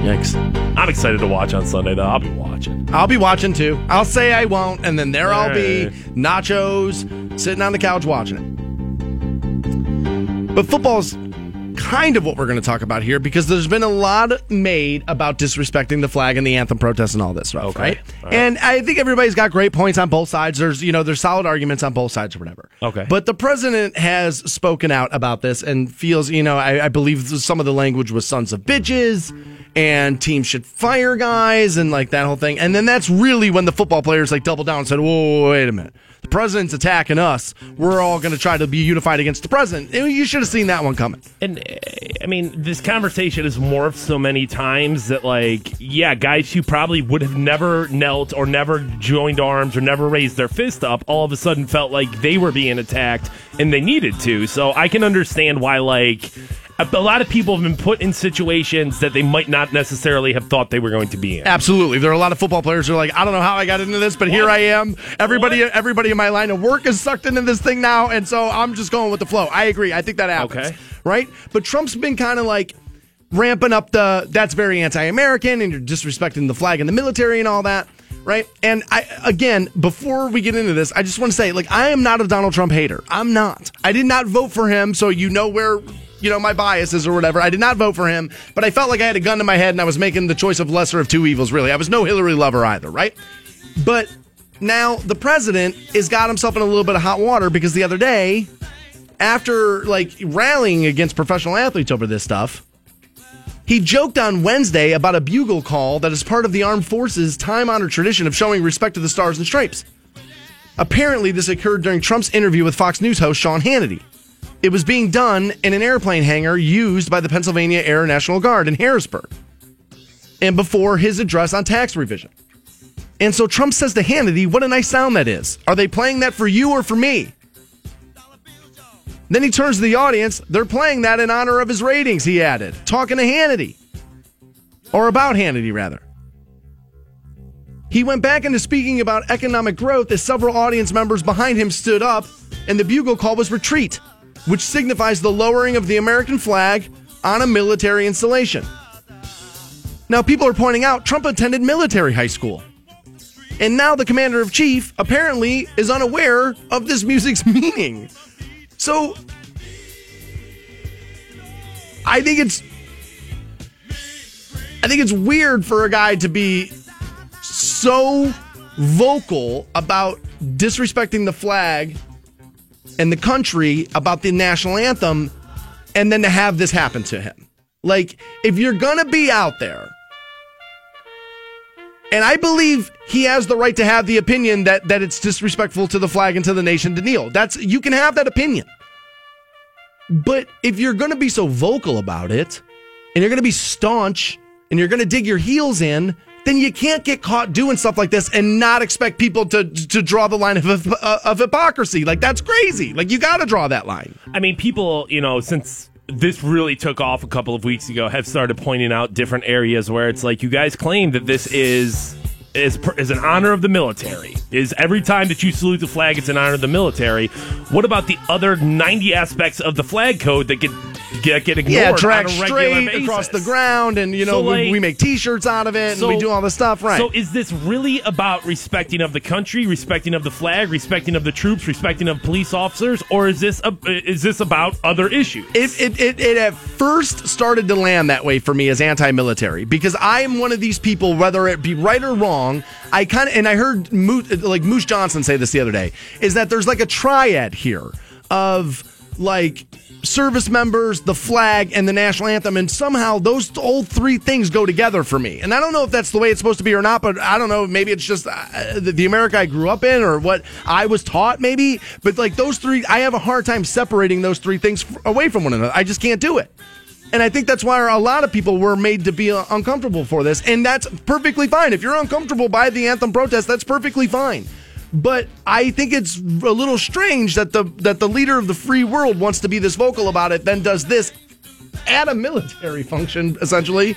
Yikes. I'm excited to watch on Sunday though. I'll be watching. I'll be watching too. I'll say I won't, and then there I'll be, nachos, sitting on the couch watching it. But football's kind of what we're going to talk about here because there's been a lot made about disrespecting the flag and the anthem protests and all this stuff, Okay. right? Right. And I think everybody's got great points on both sides. There's, you know, there's solid arguments on both sides or whatever. Okay. But the president has spoken out about this and feels, you know, I, I believe some of the language was sons of bitches and teams should fire guys and like that whole thing. And then that's really when the football players like doubled down and said, whoa, wait a minute. The president's attacking us. We're all going to try to be unified against the president. You should have seen that one coming. And I mean, this conversation has morphed so many times that, like, yeah, guys who probably would have never knelt or never joined arms or never raised their fist up all of a sudden felt like they were being attacked and they needed to. So I can understand why, like, a a lot of people have been put in situations that they might not necessarily have thought they were going to be in. Absolutely. There are a lot of football players who are like, I don't know how I got into this, but here I am. Everybody everybody in my line of work is sucked into this thing now, and so I'm just going with the flow. I agree. I think that happens. Okay. Right? But Trump's been kind of like ramping up the that's very anti-American and you're disrespecting the flag and the military and all that. Right. And I, again, before we get into this, I just want to say, like, I am not a Donald Trump hater. I'm not. I did not vote for him, so you know where, you know, my biases or whatever. I did not vote for him, but I felt like I had a gun to my head and I was making the choice of lesser of two evils, really. I was no Hillary lover either, right? But now the president has got himself in a little bit of hot water because the other day, after like rallying against professional athletes over this stuff, he joked on Wednesday about a bugle call that is part of the armed forces' time honored tradition of showing respect to the stars and stripes. Apparently, this occurred during Trump's interview with Fox News host Sean Hannity. It was being done in an airplane hangar used by the Pennsylvania Air National Guard in Harrisburg, and before his address on tax revision. And so Trump says to Hannity, What a nice sound that is. Are they playing that for you or for me? Then he turns to the audience. They're playing that in honor of his ratings, he added, talking to Hannity. Or about Hannity, rather. He went back into speaking about economic growth as several audience members behind him stood up, and the bugle call was retreat, which signifies the lowering of the American flag on a military installation. Now, people are pointing out Trump attended military high school. And now the commander of chief apparently is unaware of this music's meaning. So I think it's I think it's weird for a guy to be so vocal about disrespecting the flag and the country about the national anthem and then to have this happen to him. Like, if you're going to be out there, and I believe he has the right to have the opinion that, that it's disrespectful to the flag and to the nation to kneel. That's you can have that opinion. But if you're going to be so vocal about it, and you're going to be staunch, and you're going to dig your heels in, then you can't get caught doing stuff like this and not expect people to to draw the line of of hypocrisy. Like that's crazy. Like you got to draw that line. I mean, people, you know, since this really took off a couple of weeks ago, have started pointing out different areas where it's like you guys claim that this is is is an honor of the military. Is every time that you salute the flag, it's an honor of the military. What about the other ninety aspects of the flag code that get get, get ignored? Yeah, drag on a regular straight basis? across the ground, and you know So, we, like- we make T-shirts out of it, and we do all this stuff. Right. So is this really about respecting of the country, respecting of the flag, respecting of the troops, respecting of police officers, or is this a, is this about other issues? It, it, it, it at first started to land that way for me as anti-military because I am one of these people, whether it be right or wrong. I kind of and I heard Mo- like Moose Johnson say this the other day is that there's like a triad here of like service members, the flag, and the national anthem, and somehow those old three things go together for me. And I don't know if that's the way it's supposed to be or not, but I don't know. Maybe it's just uh, the, America I grew up in or what I was taught, maybe. But like those three, I have a hard time separating those three things away from one another. I just can't do it. And I think that's why a lot of people were made to be uncomfortable for this. And that's perfectly fine. If you're uncomfortable by the anthem protest, that's perfectly fine. But I think it's a little strange that the that the leader of the free world wants to be this vocal about it, then does this at a military function, essentially,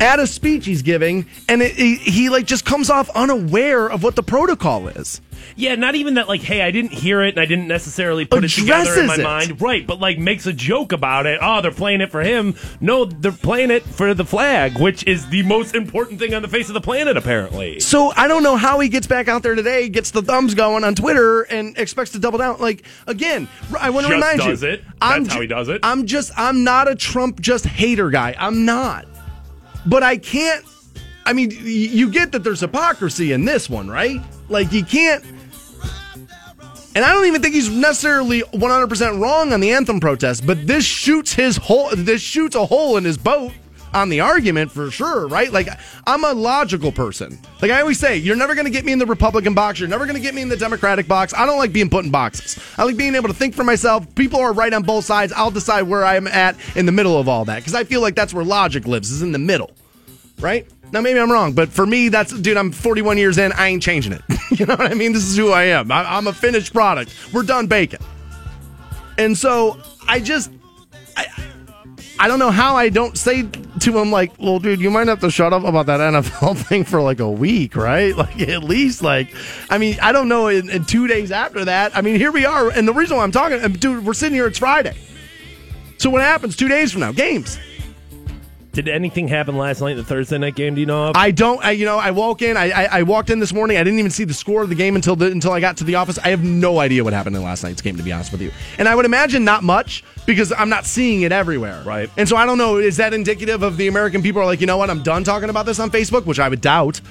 at a speech he's giving, and it, he, he like just comes off unaware of what the protocol is. Yeah, not even that. Like, hey, I didn't hear it, and I didn't necessarily put it together in my it. mind. Right, but like makes a joke about it. Oh, they're playing it for him. No, they're playing it for the flag, which is the most important thing on the face of the planet, apparently. So I don't know how he gets back out there today, gets the thumbs going on Twitter, and expects to double down. Like again, I want to remind does you, it. I'm That's how he does it. I'm just I'm not a Trump just hater guy. I'm not, but I can't. I mean, you get that there's hypocrisy in this one, right? Like you can't. And I don't even think he's necessarily 100% wrong on the anthem protest, but this shoots his hole. This shoots a hole in his boat on the argument for sure, right? Like I'm a logical person. Like I always say, you're never going to get me in the Republican box. You're never going to get me in the Democratic box. I don't like being put in boxes. I like being able to think for myself. People are right on both sides. I'll decide where I'm at in the middle of all that because I feel like that's where logic lives, is in the middle, right? Now maybe I'm wrong, but for me, that's dude. I'm 41 years in. I ain't changing it. you know what I mean? This is who I am. I, I'm a finished product. We're done baking. And so I just, I, I don't know how I don't say to him like, well, dude, you might have to shut up about that NFL thing for like a week, right? Like at least like, I mean, I don't know. In, in two days after that, I mean, here we are, and the reason why I'm talking, dude, we're sitting here. It's Friday. So what happens two days from now? Games. Did anything happen last night in the Thursday night game? Do you know of? I don't. I, you know, I walk in. I, I I walked in this morning. I didn't even see the score of the game until the, until I got to the office. I have no idea what happened in last night's game, to be honest with you. And I would imagine not much because I'm not seeing it everywhere. Right. And so I don't know. Is that indicative of the American people are like, you know what? I'm done talking about this on Facebook, which I would doubt.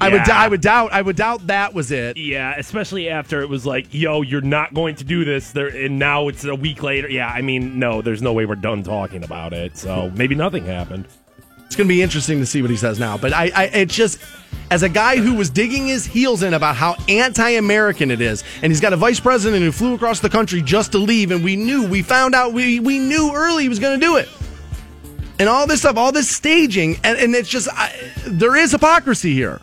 I would. I would doubt. I would doubt that was it. Yeah, especially after it was like, yo, you're not going to do this, there, and now it's a week later. Yeah, I mean, no, there's no way we're done talking about it. So maybe nothing happened. It's going to be interesting to see what he says now. But I, I, it's just as a guy who was digging his heels in about how anti-American it is, and he's got a vice president who flew across the country just to leave, and we knew, we found out, we we knew early he was going to do it, and all this stuff, all this staging, and, and it's just I, there is hypocrisy here,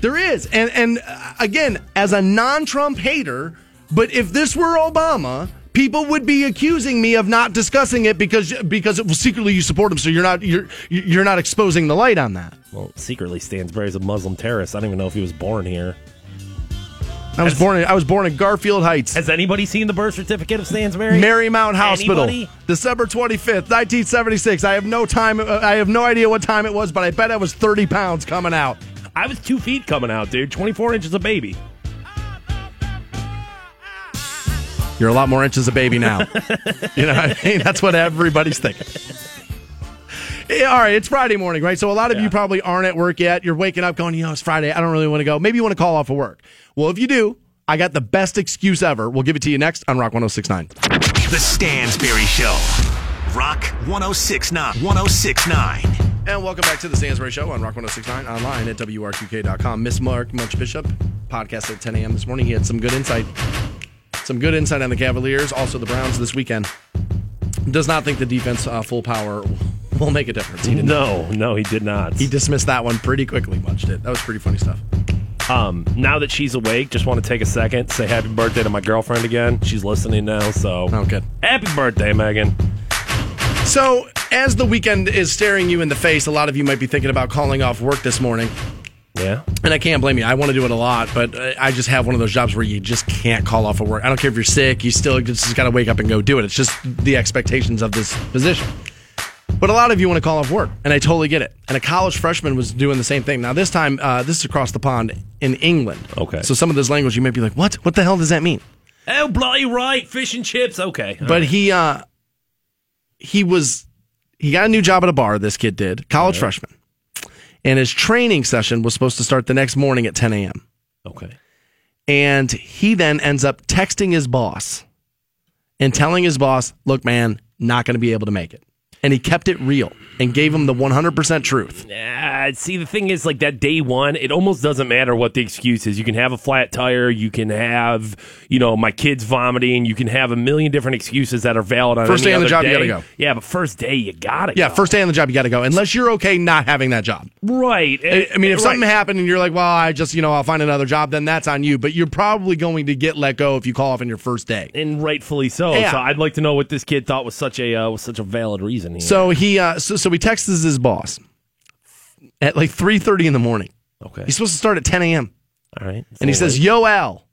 there is, and and uh, again, as a non-Trump hater, but if this were Obama. People would be accusing me of not discussing it because because it secretly you support him, so you're not you're you're not exposing the light on that. Well, secretly, Stansbury's a Muslim terrorist. I don't even know if he was born here. I was born in, I was born in Garfield Heights. Has anybody seen the birth certificate of Stansbury? Marymount Hospital, Anybody? December 25th, 1976. I have no time. uh, I have no idea what time it was, but I bet I was 30 pounds coming out. I was two feet coming out, dude. 24 inches of baby. You're a lot more inches of baby now. you know what I mean? That's what everybody's thinking. Yeah, all right, it's Friday morning, right? So a lot of you probably aren't at work yet. You're waking up going, you know, it's Friday. I don't really want to go. Maybe you want to call off of work. Well, if you do, I got the best excuse ever. We'll give it to you next on Rock 1069. The Stansbury Show. Rock 1069. 1069. And welcome back to the Stansbury Show on Rock 1069 online at WRQK.com. Miss Mark Munch Bishop, podcast at 10 a.m. this morning. He had some good insight. Some good insight on the Cavaliers, also the Browns this weekend. Does not think the defense uh, full power will make a difference. He did No, no, he did not. He dismissed that one pretty quickly, Munch it. That was pretty funny stuff. Um, now that she's awake, just want to take a second, say happy birthday to my girlfriend again. She's listening now, so Oh, good. happy birthday, Megan. So, as the weekend is staring you in the face, a lot of you might be thinking about calling off work this morning. Yeah. And I can't blame you. I want to do it a lot, but uh, I just have one of those jobs where you just can't call off of work. I don't care if you're sick, you still just got to wake up and go do it. It's just the expectations of this position. But a lot of you want to call off work, and I totally get it. And a college freshman was doing the same thing. Now, this time, uh, this is across the pond in England. Okay. So some of this language you might be like, what? What the hell does that mean? Oh, bloody right, fish and chips. Okay. But he uh he was he got a new job at a bar, this kid did, college freshman. And his training session was supposed to start the next morning at 10 a.m. Okay. And he then ends up texting his boss and telling his boss, look, man, not going to be able to make it. And he kept it real and gave him the 100% truth. Uh, see, the thing is, like that day one, it almost doesn't matter what the excuse is. You can have a flat tire, you can have, you know, my kids vomiting, you can have a million different excuses that are valid on First day on the job, you gotta go. Yeah, but first day, you gotta Yeah, go. first day on the job, you got to go, unless you're okay not having that job. Right. I I mean, if Right. something happened and you're like, well, I just, you know, I'll find another job, then that's on you. But you're probably going to get let go if you call off on your first day. and rightfully so. Yeah. So I'd like to know what this kid thought was such a uh, was such a valid reason. Here. So he, uh, so, so he texts his boss at like 3.30 in the morning. okay, He's supposed to start at 10 a.m. all right. It's And he says, late. Yo, Al,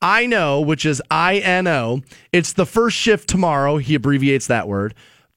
I know, which is I N O. It's the first shift tomorrow. He abbreviates that word.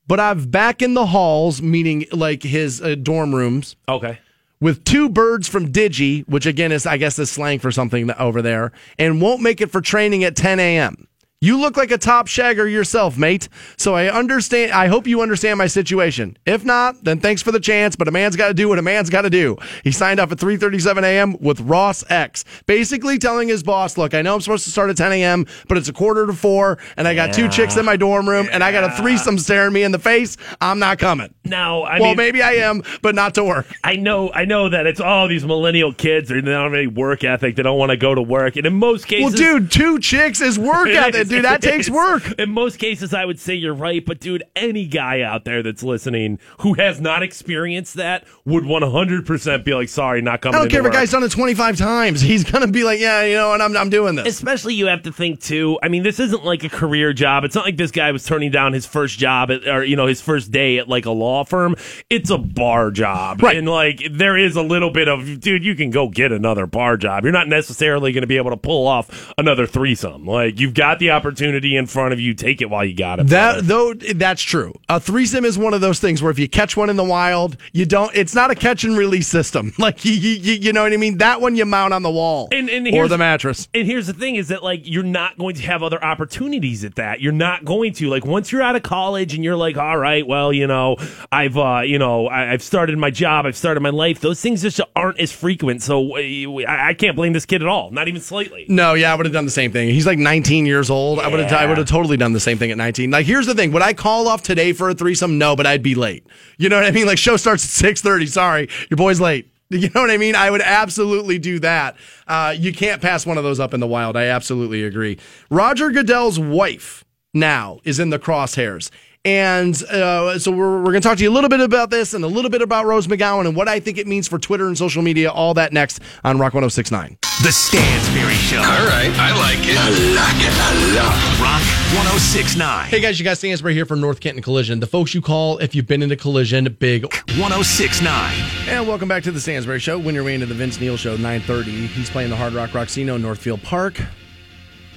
But I've back in the halls, meaning like his uh, dorm rooms, okay, with two birds from Digi, which again is, I guess, is slang for something over there, and won't make it for training at 10 a.m. You look like a top shagger yourself, mate. So I understand. I hope you understand my situation. If not, then thanks for the chance. But a man's got to do what a man's got to do. He signed up at 3:37 a.m. with Ross X, basically telling his boss, "Look, I know I'm supposed to start at 10 a.m., but it's a quarter to four, and I got two chicks in my dorm room, and I got a threesome staring me in the face. I'm not coming. now I well, mean, maybe I am, but not to work. I know, I know that it's all these millennial kids. They don't have any work ethic. They don't want to go to work, and in most cases, Well, dude, two chicks is work ethic, dude. That takes work. In most cases, I would say you're right, but dude, any guy out there that's listening who has not experienced that would 100% be like, "Sorry, not coming. I don't care if a guy's done it 25 times. He's going to be like, yeah, you know, and I'm, I'm doing this. Especially you have to think too. I mean, this isn't like a career job. It's not like this guy was turning down his first job at, or you know, his first day at like a law firm. It's a bar job, Right. And like there is a little bit of, dude, you can go get another bar job. You're not necessarily going to be able to pull off another threesome. Like you've got the opportunity in front of you. Take it while you got it. brother. That though that's true. A threesome is one of those things where if you catch one in the wild, you don't. It's not a catch and release system. Like you, you, you know what I mean. That one you mount on the wall And- and or the mattress. And here's the thing is that like you're not going to have other opportunities at that. You're not going to like once you're out of college and you're like, all right, well, you know, I've uh, you know, I, I've started my job, I've started my life. Those things just aren't as frequent. So I, I can't blame this kid at all, not even slightly. No, yeah, I would have done the same thing. He's like 19 years old. I would have. I would have totally done the same thing at 19. Like, here's the thing: would I call off today for a threesome? No, but I'd be late. You know what I mean? Like, show starts at 6:30. Sorry, your boy's late. You know what I mean? I would absolutely do that. Uh, you can't pass one of those up in the wild. I absolutely agree. Roger Goodell's wife now is in the crosshairs. And uh, so we're, we're going to talk to you a little bit about this and a little bit about Rose McGowan and what I think it means for Twitter and social media. All that next on Rock 1069. The Stansbury Show. All right, I like it. I like it a lot. Rock 1069. Hey guys, you guys, Stansbury here from North Canton Collision. The folks you call if you've been into collision, big 1069. And welcome back to the Stansbury Show. Win your way into the Vince Neil Show, 930. He's playing the Hard Rock Rocksino, Northfield Park.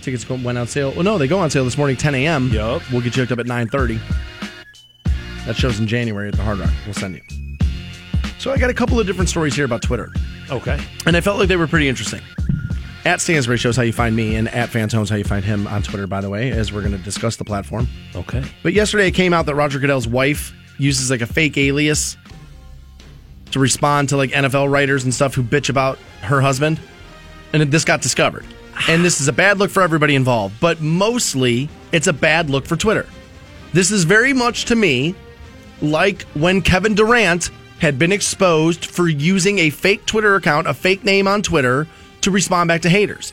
Tickets went on sale. Well, no, they go on sale this morning, 10 a.m. Yup. We'll get you hooked up at 930. That show's in January at the Hard Rock. We'll send you. So I got a couple of different stories here about Twitter. Okay. And I felt like they were pretty interesting. At Stansbury shows how you find me, and at Fantone's how you find him on Twitter, by the way, as we're going to discuss the platform. Okay. But yesterday it came out that Roger Goodell's wife uses like a fake alias to respond to like NFL writers and stuff who bitch about her husband. And this got discovered. And this is a bad look for everybody involved, but mostly it's a bad look for Twitter. This is very much to me like when Kevin Durant had been exposed for using a fake Twitter account, a fake name on Twitter, to respond back to haters.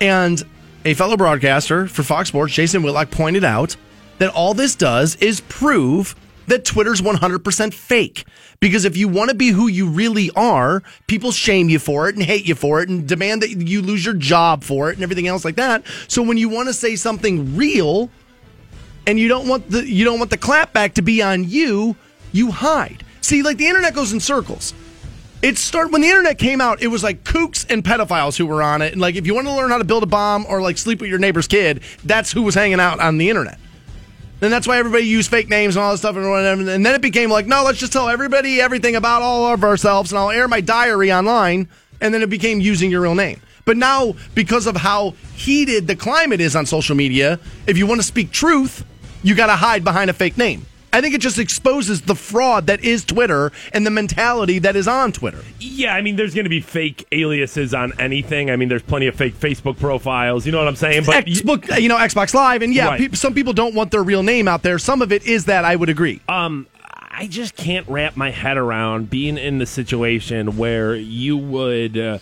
And a fellow broadcaster for Fox Sports, Jason Whitlock, pointed out that all this does is prove that Twitter's 100% fake. Because if you want to be who you really are, people shame you for it and hate you for it and demand that you lose your job for it and everything else like that. So when you want to say something real and you don't want the you don't want the clapback to be on you, you hide. See, like the internet goes in circles. It start when the internet came out, it was like kooks and pedophiles who were on it. And like if you want to learn how to build a bomb or like sleep with your neighbor's kid, that's who was hanging out on the internet. And that's why everybody used fake names and all that stuff and whatever. And then it became like, no, let's just tell everybody everything about all of ourselves and I'll air my diary online. And then it became using your real name. But now, because of how heated the climate is on social media, if you want to speak truth, you got to hide behind a fake name. I think it just exposes the fraud that is Twitter and the mentality that is on Twitter. Yeah, I mean, there's going to be fake aliases on anything. I mean, there's plenty of fake Facebook profiles. You know what I'm saying? But Xbox, you know, Xbox Live, and yeah, Right. peop some people don't want their real name out there. Some of it is that I would agree. Um, I just can't wrap my head around being in the situation where you would uh,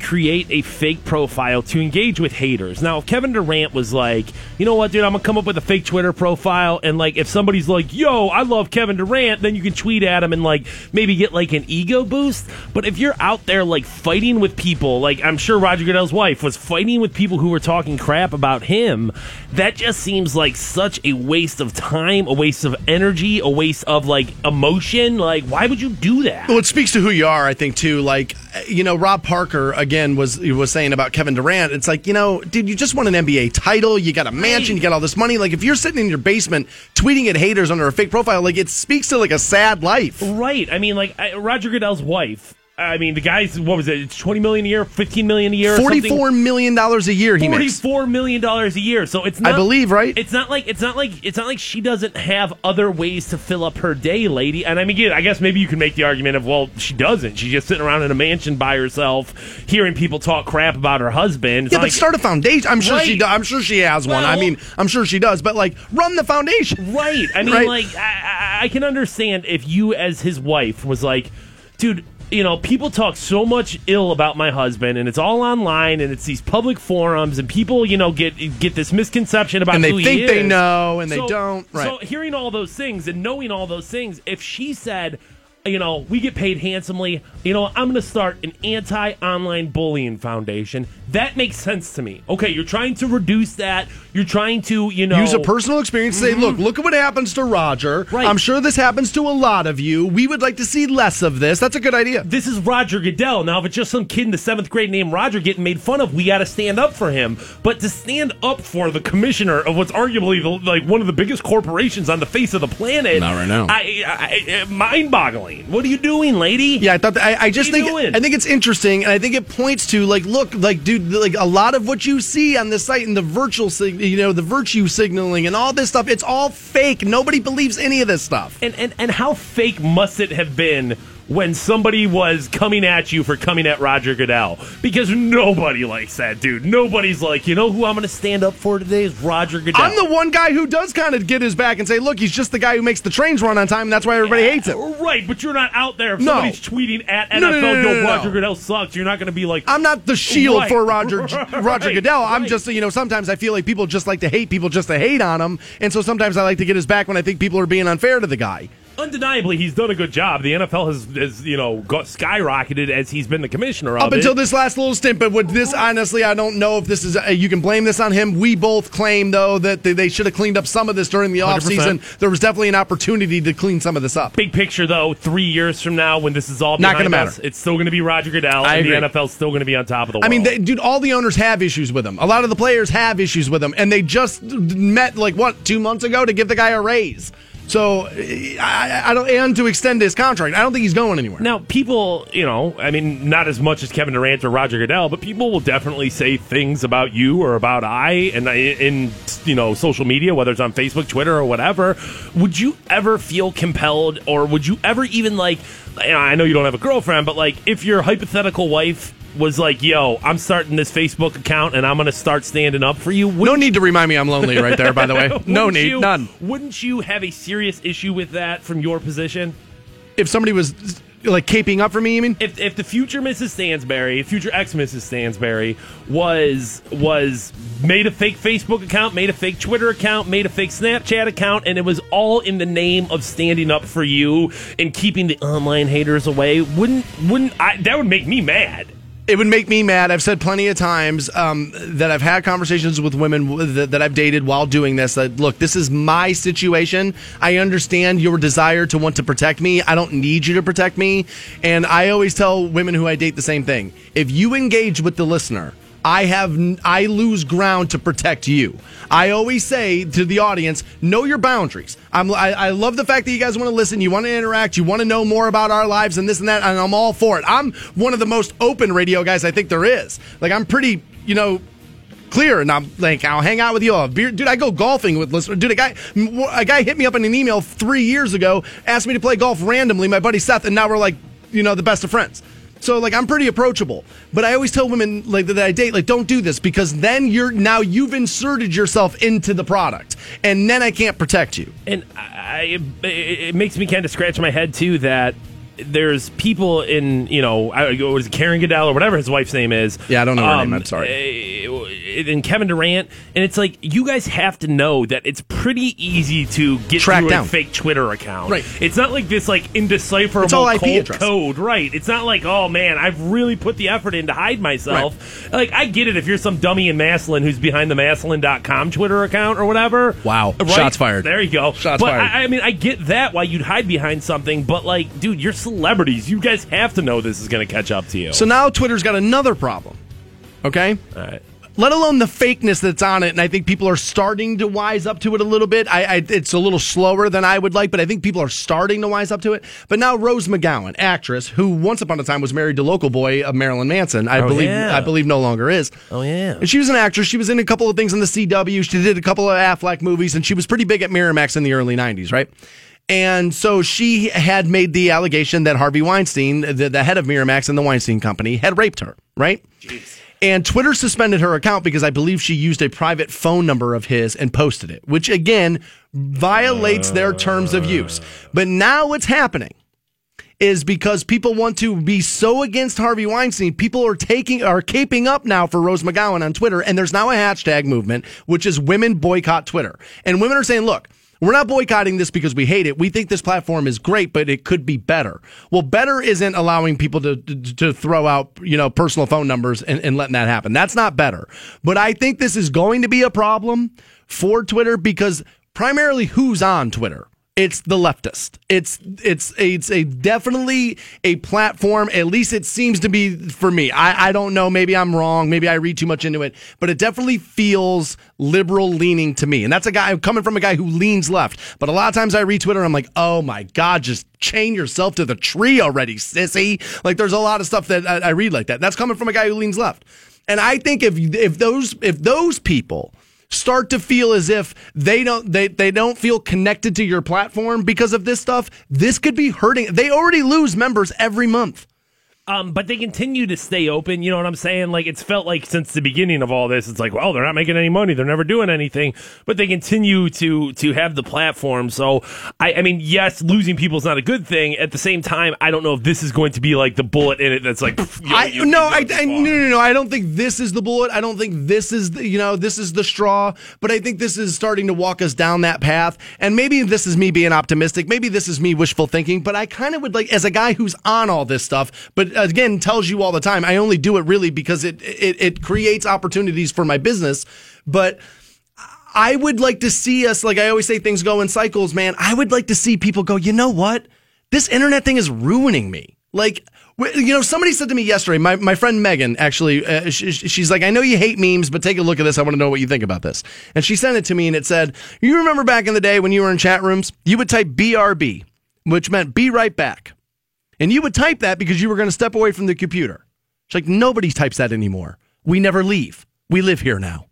create a fake profile to engage with haters. Now, if Kevin Durant was like, you know what, dude, I'm gonna come up with a fake Twitter profile, and like, if somebody's like, yo, I love Kevin Durant, then you can tweet at him and like maybe get like an ego boost. But if you're out there like fighting with people, like I'm sure Roger Goodell's wife was fighting with people who were talking crap about him, that just seems like such a waste of time, a waste of energy, a waste of like emotion. Like, why would you do that? Well, it speaks to who you are, I think, too. Like, you know, Rob Parker again was was saying about Kevin Durant. It's like, you know, dude, you just won an NBA title. You got a mansion. You got all this money. Like, if you're sitting in your basement tweeting at haters under a fake profile, like it speaks to like a sad life. Right. I mean, like I, Roger Goodell's wife. I mean, the guy's what was it? It's twenty million a year, fifteen million a year, Forty-four million dollars a year he makes. Forty-four million dollars a year. So it's not, I believe, right? It's not like it's not like it's not like she doesn't have other ways to fill up her day, lady. And I mean, I guess maybe you can make the argument of well, she doesn't. She's just sitting around in a mansion by herself, hearing people talk crap about her husband. It's Yeah, but like- start a foundation. I'm sure she. Right. does. I'm sure she has one. I mean, I'm sure she does. But like, run the foundation. Right. I mean, Right? like, I, I- I can understand if you, as his wife, was like, dude, you know, people talk so much ill about my husband, and it's all online, and it's these public forums, and people, you know, get get this misconception about And they who he think they know, and they don't. Right. So hearing all those things and knowing all those things, if she said. You know, we get paid handsomely. You know, I'm going to start an anti online bullying foundation. That makes sense to me. Okay, you're trying to reduce that. You're trying to, you know. Use a personal experience to say, Mhm. look, look at what happens to Roger. Right. I'm sure this happens to a lot of you. We would like to see less of this. That's a good idea. This is Roger Goodell. Now, if it's just some kid in the seventh grade named Roger getting made fun of, we got to stand up for him. But to stand up for the commissioner of what's arguably the, like one of the biggest corporations on the face of the planet, Not right now. I, I, I, mind-boggling. What are you doing, lady? Yeah, I thought. That, I, I just think. doing? I think it's interesting, and I think it points to like, look, like, dude, like a lot of what you see on this site and the virtual, sig- you know, the virtue signaling and all this stuff. It's all fake. Nobody believes any of this stuff. And, and and how fake must it have been when somebody was coming at you for coming at Roger Goodell? Because nobody likes that dude. Nobody's like, you know who I'm going to stand up for today is Roger Goodell. I'm the one guy who does kind of get his back and say, look, he's just the guy who makes the trains run on time, and that's why everybody hates him. Right, but you're not out there. If No. somebody's tweeting at NFL, No, no, no, no, no. Roger Goodell sucks, you're not going to be like, I'm not the shield Right. for Roger Roger Right, Goodell. I'm just you know sometimes I feel like people just like to hate people just to hate on him, and so sometimes I like to get his back when I think people are being unfair to the guy. Undeniably, he's done a good job. The NFL has, has you know, got skyrocketed as he's been the commissioner Up it. until this last little stint, but with this, honestly, I don't know if this is. Uh, you can blame this on him. We both claim though that they, they should have cleaned up some of this during the 100%. offseason. There was definitely an opportunity to clean some of this up. Big picture, though, three years from now, when this is all Not gonna matter. it's still going to be Roger Goodell, I and agree. the NFL's still going to be on top of the world. I mean, they, dude, all the owners have issues with him. A lot of the players have issues with him, and they just met like what two months ago to give the guy a raise. So I, I don't, and to extend his contract. I don't think he's going anywhere. Now, people, you know, I mean, not as much as Kevin Durant or Roger Goodell, but people will definitely say things about you or about I and in, you know, social media, whether it's on Facebook, Twitter, or whatever. Would you ever feel compelled or would you ever even like, I know you don't have a girlfriend, but like if your hypothetical wife was like, "Yo, I'm starting this Facebook account and I'm going to start standing up for you." no need to remind me I'm lonely right there, by the way. No need, you- none. Wouldn't you have a serious issue with that from your position? If somebody was like caping up for me, you mean? If, if the future Mrs. Stansbury, future ex Mrs. Stansbury, was was made a fake Facebook account, made a fake Twitter account, made a fake Snapchat account, and it was all in the name of standing up for you and keeping the online haters away, wouldn't wouldn't I? That would make me mad. It would make me mad. I've said plenty of times um, that I've had conversations with women that, that I've dated while doing this. That look, this is my situation. I understand your desire to want to protect me. I don't need you to protect me. And I always tell women who I date the same thing. If you engage with the listener, I have I lose ground to protect you. I always say to the audience, know your boundaries. I'm, I, I love the fact that you guys want to listen, you want to interact, you want to know more about our lives and this and that, and I'm all for it. I'm one of the most open radio guys I think there is. Like I'm pretty, you know, clear, and I'm like, I'll hang out with you all. Dude, I go golfing with listeners. Dude, a guy, a guy hit me up in an email three years ago, asked me to play golf randomly. My buddy Seth, and now we're like, you know, the best of friends. So like I'm pretty approachable, but I always tell women like that I date like don't do this because then you're now you've inserted yourself into the product, and then I can't protect you. And I, it, it makes me kind of scratch my head too that there's people in you know I it, Karen Goodell or whatever his wife's name is. Yeah, I don't know her um, name. I'm sorry. uh, And Kevin Durant, and it's like you guys have to know that it's pretty easy to get Track through down. a fake Twitter account. Right. It's not like this like indecipherable It's all IP cold code. Right. It's not like oh man, I've really put the effort in to hide myself. Like I get it if you're some dummy in Maslin who's behind the Maslin.com Twitter account or whatever. Wow. Right? Shots fired. There you go. Shots but fired. I, I mean, I get that why you'd hide behind something, but like, dude, you're celebrities. You guys have to know this is going to catch up to you. So now Twitter's got another problem. Okay? All right. Let alone the fakeness that's on it, and I think people are starting to wise up to it a little bit. I, I, it's a little slower than I would like, but I think people are starting to wise up to it. But now Rose McGowan, actress who once upon a time was married to local boy of Marilyn Manson, I Oh, believe, yeah. I believe no longer is. Oh yeah. And she was an actress. She was in a couple of things on the CW. She did a couple of Affleck movies, and she was pretty big at Miramax in the early '90s, right? And so she had made the allegation that Harvey Weinstein, the, the head of Miramax and the Weinstein Company, had raped her, right? And Twitter suspended her account because I believe she used a private phone number of his and posted it, which again violates their terms of use. But now what's happening is because people want to be so against Harvey Weinstein, people are taking are caping up now for Rose McGowan on Twitter, and there's now a hashtag movement which is women boycott Twitter. And women are saying, look, we're not boycotting this because we hate it. We think this platform is great, but it could be better. Well, better isn't allowing people to to, to throw out you know personal phone numbers and, and letting that happen. That's not better. But I think this is going to be a problem for Twitter because primarily who's on Twitter it's the leftist. It's it's it's a definitely a platform. At least it seems to be for me. I, I don't know. Maybe I'm wrong. Maybe I read too much into it. But it definitely feels liberal leaning to me. And that's a guy coming from a guy who leans left. But a lot of times I read Twitter. I'm like, oh my god, just chain yourself to the tree already, sissy. Like there's a lot of stuff that I, I read like that. That's coming from a guy who leans left. And I think if if those if those people start to feel as if they don't they, they don't feel connected to your platform because of this stuff this could be hurting. They already lose members every month Um, but they continue to stay open. You know what I'm saying? Like it's felt like since the beginning of all this, it's like, well, they're not making any money, they're never doing anything, but they continue to to have the platform. So, I, I mean, yes, losing people is not a good thing. At the same time, I don't know if this is going to be like the bullet in it that's like, you know, I, you- no, you I, I, no, no, no. I don't think this is the bullet. I don't think this is the, you know, this is the straw. But I think this is starting to walk us down that path. And maybe this is me being optimistic. Maybe this is me wishful thinking. But I kind of would like, as a guy who's on all this stuff, but again tells you all the time, I only do it really because it it, it creates opportunities for my business. But I would like to see us, like I always say, things go in cycles, man. I would like to see people go, you know what? This internet thing is ruining me. Like, you know, somebody said to me yesterday, my, my friend Megan, actually, uh, she, she's like, I know you hate memes, but take a look at this. I want to know what you think about this. And she sent it to me and it said, You remember back in the day when you were in chat rooms, you would type BRB, which meant be right back. And you would type that because you were going to step away from the computer. It's like, Nobody types that anymore. We never leave. We live here now.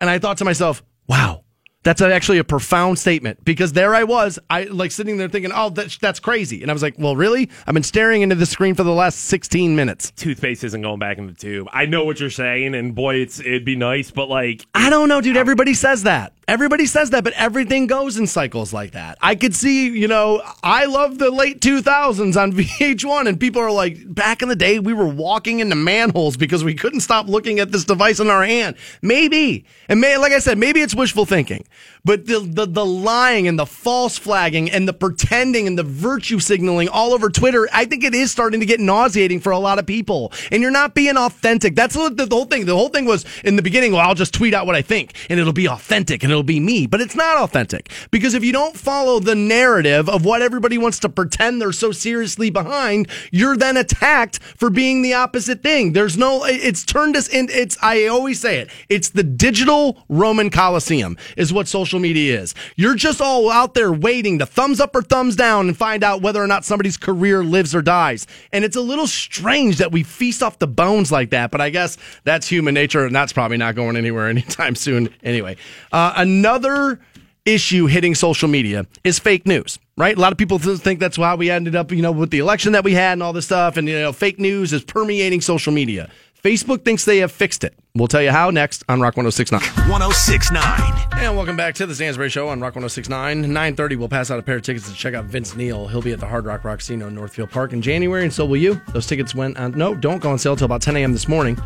And I thought to myself, wow, That's actually a profound statement because there I was, I like sitting there thinking, "Oh, that's that's crazy," and I was like, "Well, really? I've been staring into the screen for the last 16 minutes." Toothpaste isn't going back in the tube. I know what you're saying, and boy, it's it'd be nice, but like, I don't know, dude. Everybody says that. Everybody says that, but everything goes in cycles like that. I could see, you know, I love the late 2000s on VH1, and people are like, back in the day, we were walking into manholes because we couldn't stop looking at this device in our hand. Maybe. And may, like I said, maybe it's wishful thinking. But the, the, the lying and the false flagging and the pretending and the virtue signaling all over Twitter, I think it is starting to get nauseating for a lot of people. And you're not being authentic. That's the, the whole thing. The whole thing was in the beginning, well, I'll just tweet out what I think and it'll be authentic and it'll be me. But it's not authentic because if you don't follow the narrative of what everybody wants to pretend they're so seriously behind, you're then attacked for being the opposite thing. There's no, it's turned us in, it's, I always say it, it's the digital Roman Colosseum is what social media is. You're just all out there waiting to thumbs up or thumbs down and find out whether or not somebody's career lives or dies. And it's a little strange that we feast off the bones like that, but I guess that's human nature and that's probably not going anywhere anytime soon anyway. Uh, another issue hitting social media is fake news, right? A lot of people think that's why we ended up, you know, with the election that we had and all this stuff. And, you know, fake news is permeating social media. Facebook thinks they have fixed it. We'll tell you how next on Rock 1069. 1069. And welcome back to the Stansbury Show on Rock 1069. 930, we'll pass out a pair of tickets to check out Vince Neil. He'll be at the Hard Rock Rocksino in Northfield Park in January, and so will you. Those tickets went on, no, don't go on sale until about 10 a.m. this morning.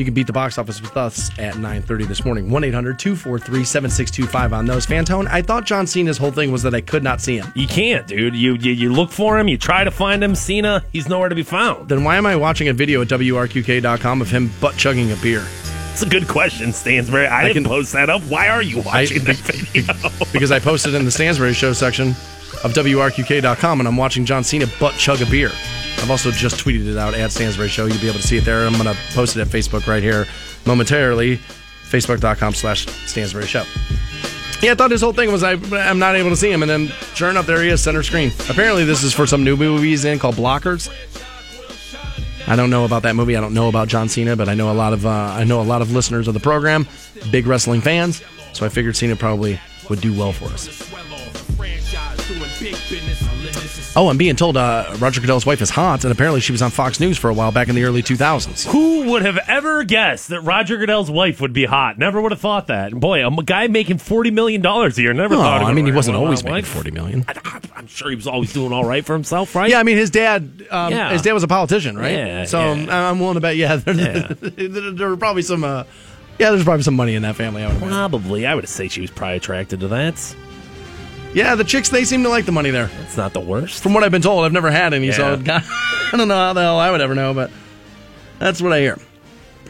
You can beat the box office with us at 9.30 this morning. 1-800-243-7625 on those. Fantone, I thought John Cena's whole thing was that I could not see him. You can't, dude. You, you you look for him, you try to find him. Cena, he's nowhere to be found. Then why am I watching a video at WRQK.com of him butt chugging a beer? It's a good question, Stansbury. I, didn't can- post that up. Why are you watching I- that video? because I posted in the Stansbury Show section of WRQK.com and I'm watching John Cena butt chug a beer. I've also just tweeted it out at Stansbury Show. You'll be able to see it there. I'm going to post it at Facebook right here momentarily. Facebook.com slash Stansbury Show. Yeah, I thought his whole thing was I, I'm not able to see him. And then sure enough, there he is, center screen. Apparently, this is for some new movie he's in called Blockers. I don't know about that movie. I don't know about John Cena, but I know a lot of uh, I know a lot of listeners of the program, big wrestling fans. So I figured Cena probably would do well for us. Oh, I'm being told uh, Roger Goodell's wife is hot, and apparently she was on Fox News for a while back in the early 2000s. Who would have ever guessed that Roger Goodell's wife would be hot? Never would have thought that. Boy, a guy making forty million dollars a year. Never No, thought. I mean he wasn't always making $40 million. I'm sure he was always doing all right for himself, right? Yeah, I mean his dad. Um, Yeah. His dad was a politician, right? Yeah, so yeah. I'm- willing to bet. Yeah, there, there, there were probably some. Uh, yeah, there's probably some money in that family. I. Probably. I would say she was probably attracted to that. Yeah, the chicks they seem to like the money there. It's not the worst. From what I've been told, I've never had any, so Yeah. God, I don't know how the hell I would ever know, but that's what I hear.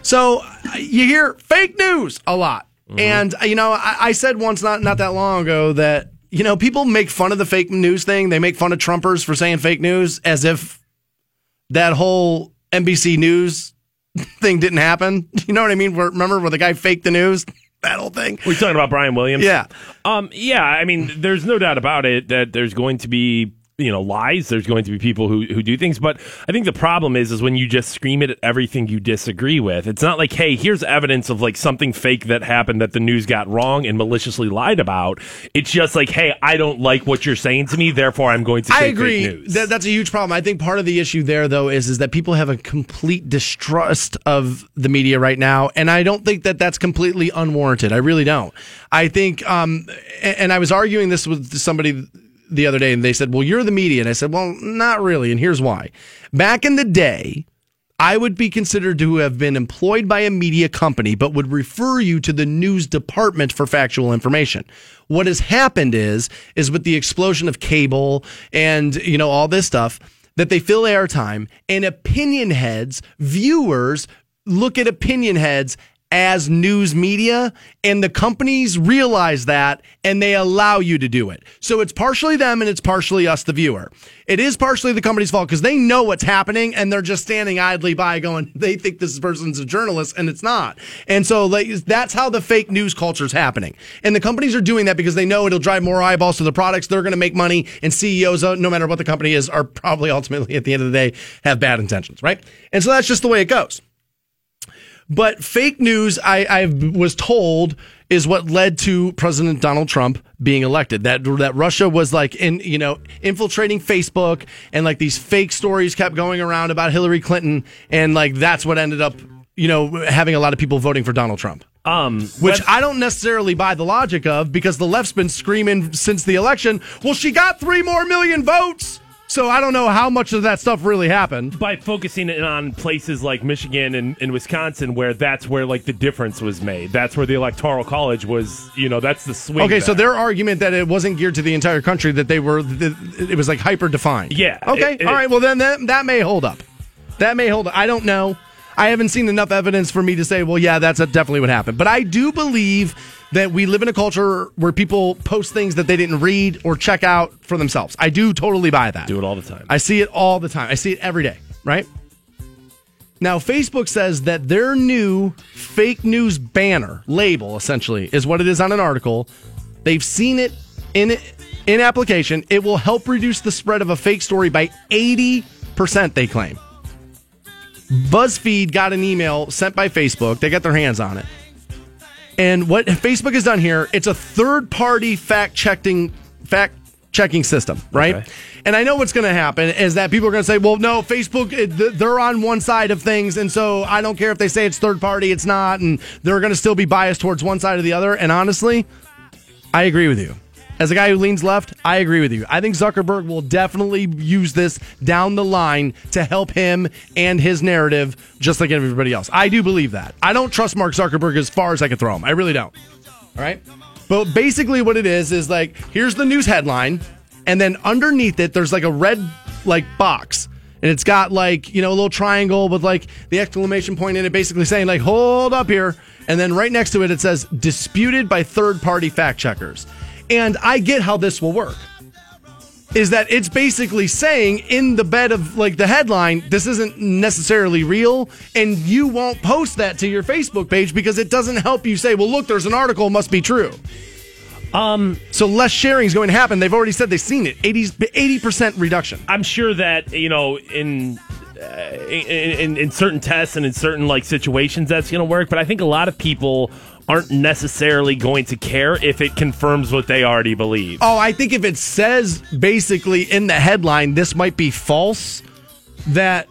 So uh, you hear fake news a lot, and uh, you know I, I said once not not that long ago that you know people make fun of the fake news thing. They make fun of Trumpers for saying fake news as if that whole NBC News thing didn't happen. You know what I mean? Remember where the guy faked the news? That whole thing. We're talking about Brian Williams. Yeah. Um. Yeah. I mean, there's no doubt about it that there's going to be you know lies. There's going to be people who who do things, but I think the problem is is when you just scream it at everything you disagree with. It's not like, hey, here's evidence of like something fake that happened that the news got wrong and maliciously lied about. It's just like, hey, I don't like what you're saying to me, therefore I'm going to. Say I fake agree. news. That, that's a huge problem. I think part of the issue there, though, is is that people have a complete distrust of the media right now, and I don't think that that's completely unwarranted. I really don't. I think, um, and I was arguing this with somebody the other day, and they said, "Well, you're the media," and I said, "Well, not really," and here's why. Back in the day. I would be considered to have been employed by a media company, but would refer you to the news department for factual information. What has happened is, is with the explosion of cable and, you know, all this stuff, that they fill airtime and opinion heads, viewers look at opinion heads as news media and the companies realize that and they allow you to do it. So it's partially them and it's partially us, the viewer. It is partially the company's fault because they know what's happening and they're just standing idly by going, they think this person's a journalist and it's not. And so that's how the fake news culture is happening. And the companies are doing that because they know it'll drive more eyeballs to the products. They're going to make money and CEOs, uh, no matter what the company is, are probably ultimately at the end of the day have bad intentions, right? And so that's just the way it goes. But fake news, I, I was told, is what led to President Donald Trump being elected. That that Russia was like in you know infiltrating Facebook and like these fake stories kept going around about Hillary Clinton, and like that's what ended up you know having a lot of people voting for Donald Trump. Um, Which I don't necessarily buy the logic of because the left's been screaming since the election. Well, she got three more million votes. So I don't know how much of that stuff really happened. by focusing it on places like Michigan and, and Wisconsin, where that's where like the difference was made. That's where the electoral college was. You know, that's the swing. Okay, so their argument that it wasn't geared to the entire country, that they were, that it was like hyper defined. Yeah, Okay. it- it- all right. Well, then that, that may hold up. That may hold up. I don't know. I haven't seen enough evidence for me to say, well, yeah, that's definitely what happened. But I do believe that we live in a culture where people post things that they didn't read or check out for themselves. I do totally buy that. do it all the time. I see it all the time. I see it every day, right? Now, Facebook says that their new fake news banner label, essentially, is what it is on an article. They've seen it in in application. It will help reduce the spread of a fake story by 80%, they claim. BuzzFeed got an email sent by Facebook. They got their hands on it. And what Facebook has done here, it's a third party fact checking fact checking system, right? Okay. And I know what's going to happen is that people are going to say, "Well, no, Facebook eh, they're on one side of things and so I don't care if they say it's third party, it's not and they're going to still be biased towards one side or the other." And honestly, I agree with you. As a guy who leans left, I agree with you. I think Zuckerberg will definitely use this down the line to help him and his narrative, just like everybody else. I do believe that. I don't trust Mark Zuckerberg as far as I can throw him. I really don't. All right. But basically, what it is is like here's the news headline, and then underneath it, there's like a red like box. And it's got like, you know, a little triangle with like the exclamation point in it, basically saying, like, hold up here. And then right next to it, it says disputed by third party fact checkers. And I get how this will work. Is that it's basically saying in the bed of like the headline, this isn't necessarily real, and you won't post that to your Facebook page because it doesn't help you say, well, look, there's an article, must be true. Um, so less sharing is going to happen. They've already said they've seen it 80 percent reduction. I'm sure that you know in. Uh, in, in, in certain tests and in certain like situations that's going to work but i think a lot of people aren't necessarily going to care if it confirms what they already believe. Oh, I think if it says basically in the headline, this might be false, that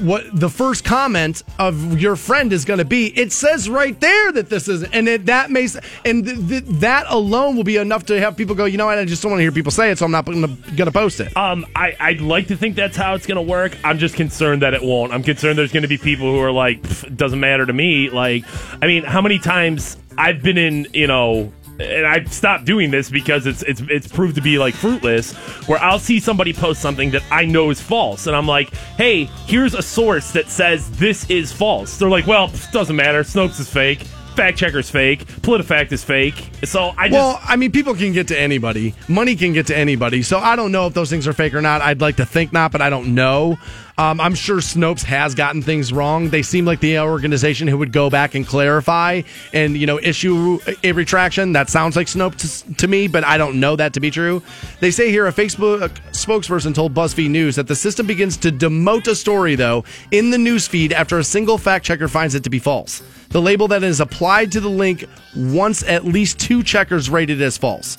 what the first comment of your friend is going to be, it says right there that this is, and it, that may, and th- th- that alone will be enough to have people go, you know what, I just don't want to hear people say it, so I'm not going to post it. Um, I, I'd like to think that's how it's going to work. I'm just concerned that it won't. I'm concerned there's going to be people who are like, doesn't matter to me. Like, I mean, how many times I've been in, you know, and I've stopped doing this because it's it's it's proved to be like fruitless. Where I'll see somebody post something that I know is false, and I'm like, "Hey, here's a source that says this is false." They're like, "Well, pff, doesn't matter. Snopes is fake. Fact checker's fake. PolitiFact is fake." So I just well, I mean, people can get to anybody. Money can get to anybody. So I don't know if those things are fake or not. I'd like to think not, but I don't know. Um, I'm sure Snopes has gotten things wrong. They seem like the organization who would go back and clarify and you know issue a retraction. That sounds like Snopes to, me, but I don't know that to be true. They say here a Facebook spokesperson told BuzzFeed News that the system begins to demote a story though in the news feed after a single fact checker finds it to be false. The label that is applied to the link once at least two checkers rated as false.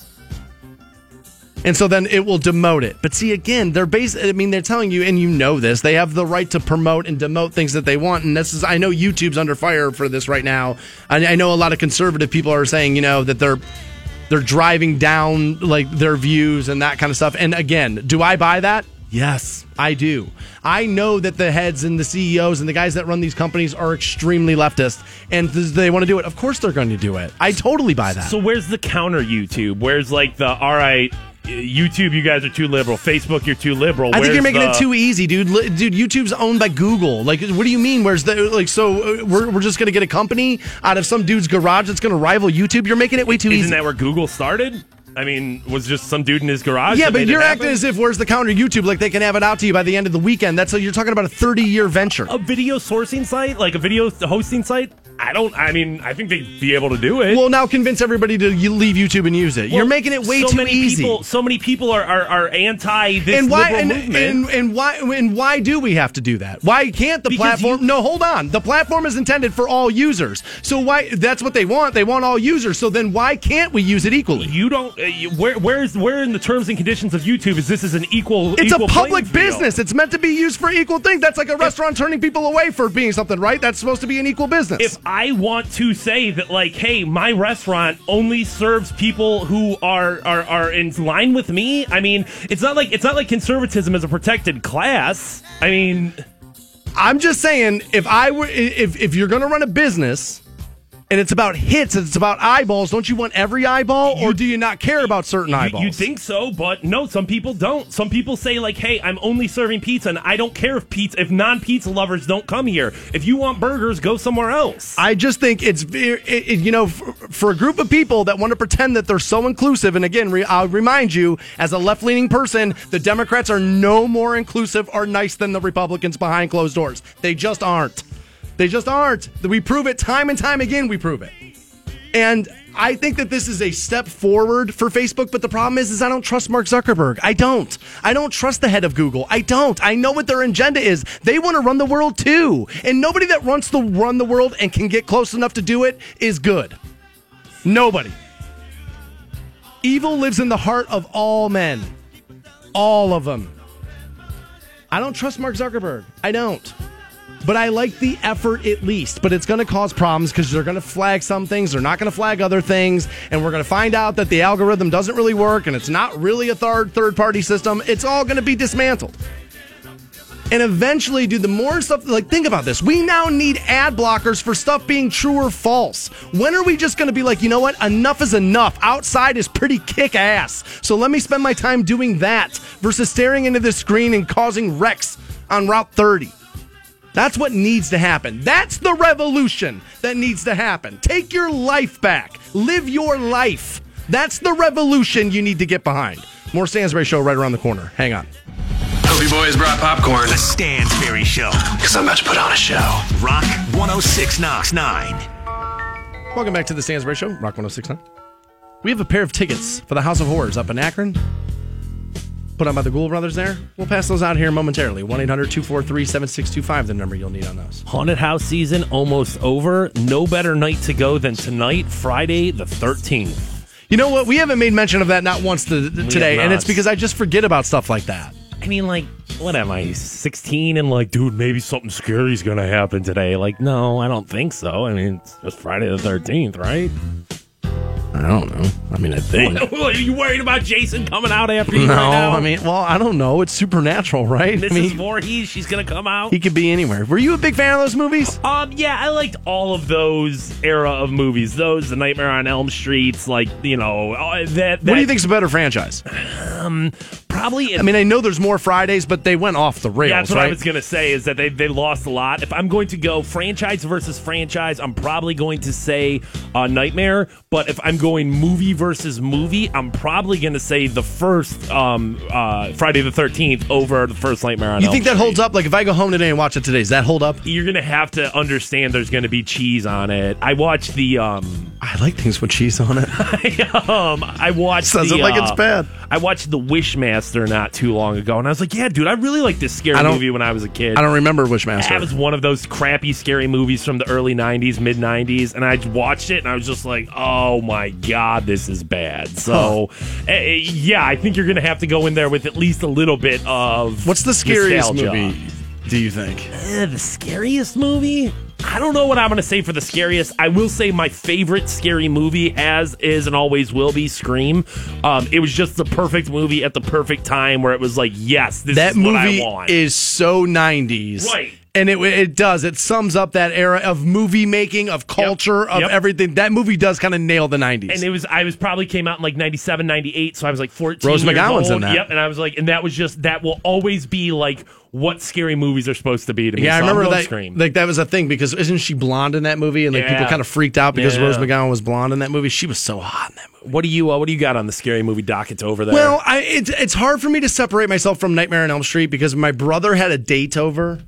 And so then it will demote it. But see, again, they're based, I mean, they're telling you, and you know this, they have the right to promote and demote things that they want. And this is, I know YouTube's under fire for this right now. I, I know a lot of conservative people are saying, you know, that they're, they're driving down like their views and that kind of stuff. And again, do I buy that? Yes, I do. I know that the heads and the CEOs and the guys that run these companies are extremely leftist and th- they want to do it. Of course they're going to do it. I totally buy that. So where's the counter YouTube? Where's like the all right, YouTube, you guys are too liberal. Facebook, you're too liberal. I think Where's you're making the- it too easy, dude. Li- Dude, YouTube's owned by Google. Like, what do you mean? Where's the like? So uh, we're, we're just gonna get a company out of some dude's garage that's gonna rival YouTube? You're making it way too easy. Isn't that where Google started? I mean, was just some dude in his garage. Yeah, but you're acting as if where's the counter YouTube? Like they can have it out to you by the end of the weekend. That's what you're talking about a 30 year venture. a video sourcing site, like a video hosting site. I don't. I mean, I think they'd be able to do it. Well, now convince everybody to you leave YouTube and use it. you're making it way so too many easy. People, so many people are are, are anti this and why liberal and, movement. and, and why and why do we have to do that? Why can't the Because platform? you- no, hold on. The platform is intended for all users. So why? That's what they want. They want all users. So then why can't we use it equally? you don't. Where where's where in the terms and conditions of YouTube is this is an equal? It's a equal public business. It's meant to be used for equal things. That's like a restaurant turning people away for being something, right? That's supposed to be an equal business. If I want to say that, like, hey, my restaurant only serves people who are, are are in line with me, I mean, it's not like it's not like conservatism is a protected class. I mean, I'm just saying, if I were, if if you're going to run a business. And it's about hits. and It's about eyeballs. Don't you want every eyeball, or do you not care about certain you, eyeballs? you think so, but no, some people don't. Some people say like, hey, I'm only serving pizza, and I don't care if pizza if non pizza lovers don't come here. If you want burgers, go somewhere else. I just think it's very, it, it- you know, for, for a group of people that want to pretend that they're so inclusive. And again, re, I'll remind you, as a left leaning person, the Democrats are no more inclusive or nice than the Republicans behind closed doors. They just aren't. They just aren't. We prove it time and time again. We prove it. And I think that this is a step forward for Facebook, but the problem is, is I don't trust Mark Zuckerberg. I don't. I don't trust the head of Google. I don't. I know what their agenda is. They want to run the world too, and nobody that wants to run the world and can get close enough to do it is good. Nobody. Evil lives in the heart of all men, all of them. I don't trust Mark Zuckerberg. I don't. But I like the effort at least. But it's going to cause problems because they're going to flag some things, they're not going to flag other things, and we're going to find out that the algorithm doesn't really work and it's not really a third third party system. It's all going to be dismantled. And eventually, dude, the more stuff, like, think about this. We now need ad blockers for stuff being true or false. When are we just going to be like, you know what? Enough is enough. Outside is pretty kick ass. So let me spend my time doing that versus staring into the screen and causing wrecks on Route 30. That's what needs to happen. That's the revolution that needs to happen. Take your life back. Live your life. That's the revolution you need to get behind. More Stansbury Show right around the corner. Hang on. Hope you boys brought popcorn. The Stansbury Show. Because I'm about to put on a show. Rock 1069. Welcome back to the Stansbury Show, Rock 1069. We have a pair of tickets for the House of Horrors up in Akron. Put on by the Ghoul Brothers there. We'll pass those out here momentarily. 1 800 243 7625, the number you'll need on those. Haunted house season almost over. No better night to go than tonight, Friday the 13th. You know what? We haven't made mention of that not once to, today, and it's because I just forget about stuff like that. I mean, like, what am I, 16? And like, dude, maybe something scary is going to happen today. Like, no, I don't think so. I mean, it's just Friday the 13th, right? I don't know. I mean, I think. What, are you worried about Jason coming out after you No, right now? I mean, well, I don't know. It's supernatural, right? Mrs. I mean, Voorhees, she's going to come out. he could be anywhere. Were you a big fan of those movies? Um, yeah, I liked all of those era of movies. Those, The Nightmare on Elm Streets, like you know uh, that. that What do you think's a better franchise? Um, probably. I mean, I know there's more Fridays, but they went off the rails, Yeah, that's what right? I was gonna say. Is that they they lost a lot. If I'm going to go franchise versus franchise, I'm probably going to say uh, Nightmare. But if I'm going movie versus movie, I'm probably going to say the first um, uh, Friday the 13th over the first Nightmare on you Elm think that Street. holds up? Like, if I go home today and watch it today, does that hold up? You're going to have to understand there's going to be cheese on it. I watched the. Um, I like things with cheese on it. um, I watched. Says the, like uh, it's bad. I watched The Wishmaster not too long ago, and I was like, "Yeah, dude, I really like this scary movie when I was a kid." I don't remember Wishmaster. That was one of those crappy, scary movies from the early '90s, mid '90s, and I watched it, and I was just like, "Oh my god, this is bad." So, eh, eh, yeah, I think you're gonna have to go in there with at least a little bit of What's the scariest nostalgia. movie, do you think? Eh, the scariest movie? I don't know what I'm going to say for the scariest. I will say my favorite scary movie has is and always will be Scream. Um, it was just the perfect movie at the perfect time where it was like, yes, this that is what I movie want. is so 90s. Right. And it it does. It sums up that era of movie making, of culture, of Yep. everything. That movie does kind of nail the 90s. And it was I was probably came out in like 97, 98, so I was like 14 Rose years McGowan's old. in that. Yep, and I was like and that was just that will always be like what scary movies are supposed to be to me. yeah, I So I'm remember that. Scream. Like that was a thing because isn't she blonde in that movie? And like people kind of freaked out because Yeah. Rose McGowan was blonde in that movie. She was so hot in that movie. What do you uh, what do you got on the scary movie docket over there? Well, I, it's it's hard for me to separate myself from Nightmare on Elm Street because my brother had a date over,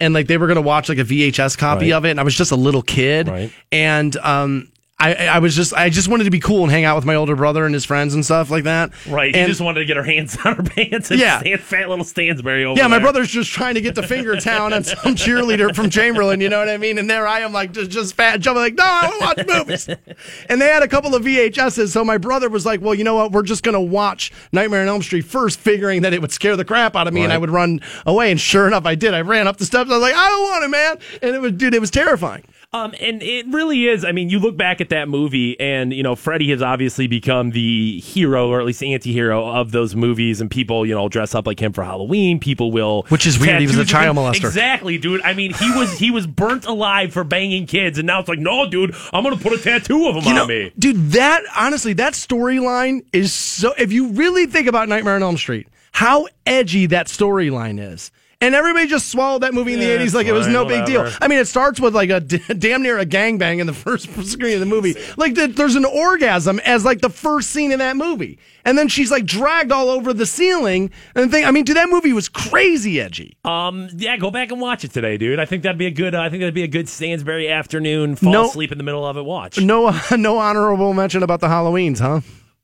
and like they were gonna watch like a VHS copy Right. of it, and I was just a little kid, Right. and um. I, I was just I just wanted to be cool and hang out with my older brother and his friends and stuff like that. right, And he just wanted to get her hands on her pants and Yeah. stand, fat little Stansbury over yeah, my brother's just trying to get to Finger Town on some cheerleader from Chamberlain, you know what I mean? And there I am, like just, just fat, jumping, like, no, I want to watch movies. and they had a couple of VHSs, so my brother was like, well, you know what? We're just gonna watch Nightmare on Elm Street first, figuring that it would scare the crap out of me, and I would run away. And sure enough, I did. I ran up the steps. I was like, I don't want it, man. And it was, dude, it was terrifying. Um, and it really is. I mean, you look back at that movie, and you know, Freddy has obviously become the hero, or at least anti-hero of those movies. And people, you know, dress up like him for Halloween. People will, Which is weird. He was a child him. molester. Exactly, dude. I mean, he was he was burnt alive for banging kids, and now it's like, no, dude, I'm gonna put a tattoo of him You on know, me. dude, that honestly, that storyline is so. If you really think about Nightmare on Elm Street, how edgy that storyline is. And everybody just swallowed that movie in Yeah, the 80s like it was no big deal. I mean, it starts with like a d- damn near a gangbang in the first screen of the movie. Like, th- there's an orgasm as like the first scene in that movie. And then she's like dragged all over the ceiling. And think, I mean, dude, that movie was crazy edgy. Um, yeah, go back and watch it today, dude. I think that'd be a good. Uh, I think that'd be a good Stansbury afternoon. Fall No- asleep in the middle of it. Watch. No, no honorable mention about the Halloweens, huh?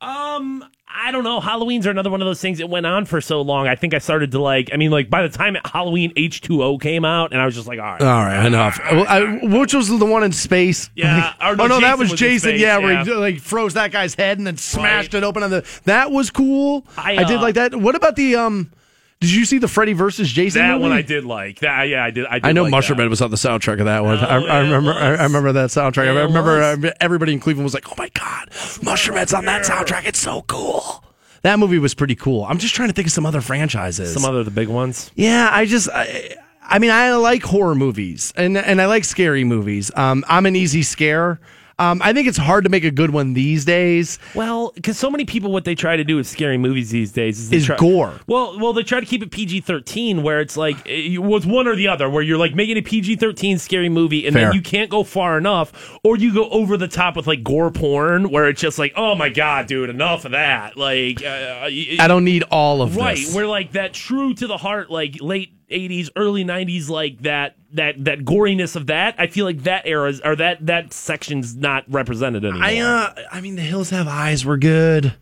Um, I don't know. Halloween's are another one of those things that went on for so long. I think I started to like. I mean, like by the time Halloween H two O came out, and I was just like, all right, All right, enough. Well, I, which was the one in space? Yeah, or oh no, no, that was was Jason. space, yeah, where he like froze that guy's head and then smashed Right. it open on the. That was cool. I, I, did uh, like that. What about the um? Did you see the Freddy versus Jason? that movie? one I did like. That yeah, I did. I, did I know like Mushroom that. Was on the soundtrack of that one. Oh, I, I remember. I, was. I remember that soundtrack. Yeah, I remember was. uh, everybody in Cleveland was like, "Oh my god, Mushroomhead's on that soundtrack. It's so cool." That movie was pretty cool. I'm just trying to think of some other franchises. Some other the big ones. Yeah, I just I, I mean I like horror movies and and I like scary movies. Um, I'm an easy scare. Um, I think it's hard to make a good one these days. Well, because so many people, what they try to do with scary movies these days is, Is try, gore. Well, well, they try to keep it PG thirteen, where it's like it was one or the other, where you're like making a PG thirteen scary movie, and Fair. then you can't go far enough, or you go over the top with like gore porn, where it's just like, oh my god, dude, enough of that. Like, uh, y- I don't need all of this. right, this. where like that true to the heart, like late '80s, early '90s, like that that that goriness of that. I feel like that era is, or that that section's not represented anymore. I uh, I mean, The Hills Have Eyes were good.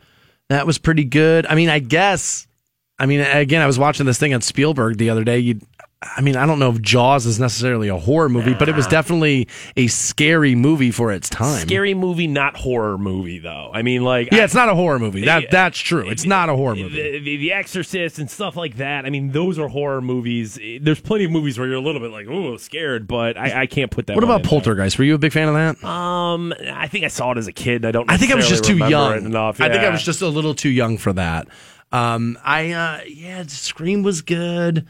That was pretty good. I mean, I guess. I mean, again, I was watching this thing on Spielberg the other day. You, I mean, I don't know if Jaws is necessarily a horror movie, but it was definitely a scary movie for its time. Scary movie, not horror movie, though. I mean, like, Yeah, it's not a horror movie. That that's true. It's not a horror movie. The, the, the Exorcist and stuff like that. I mean, those are horror movies. There's plenty of movies where you're a little bit like, oh, scared, but I, I can't put that. What about Poltergeist? Were you a big fan of that? Um, I think I saw it as a kid. I don't. I think I was just too young. Enough. I think I was just a little too young for that. Um, I uh, yeah, Scream was good.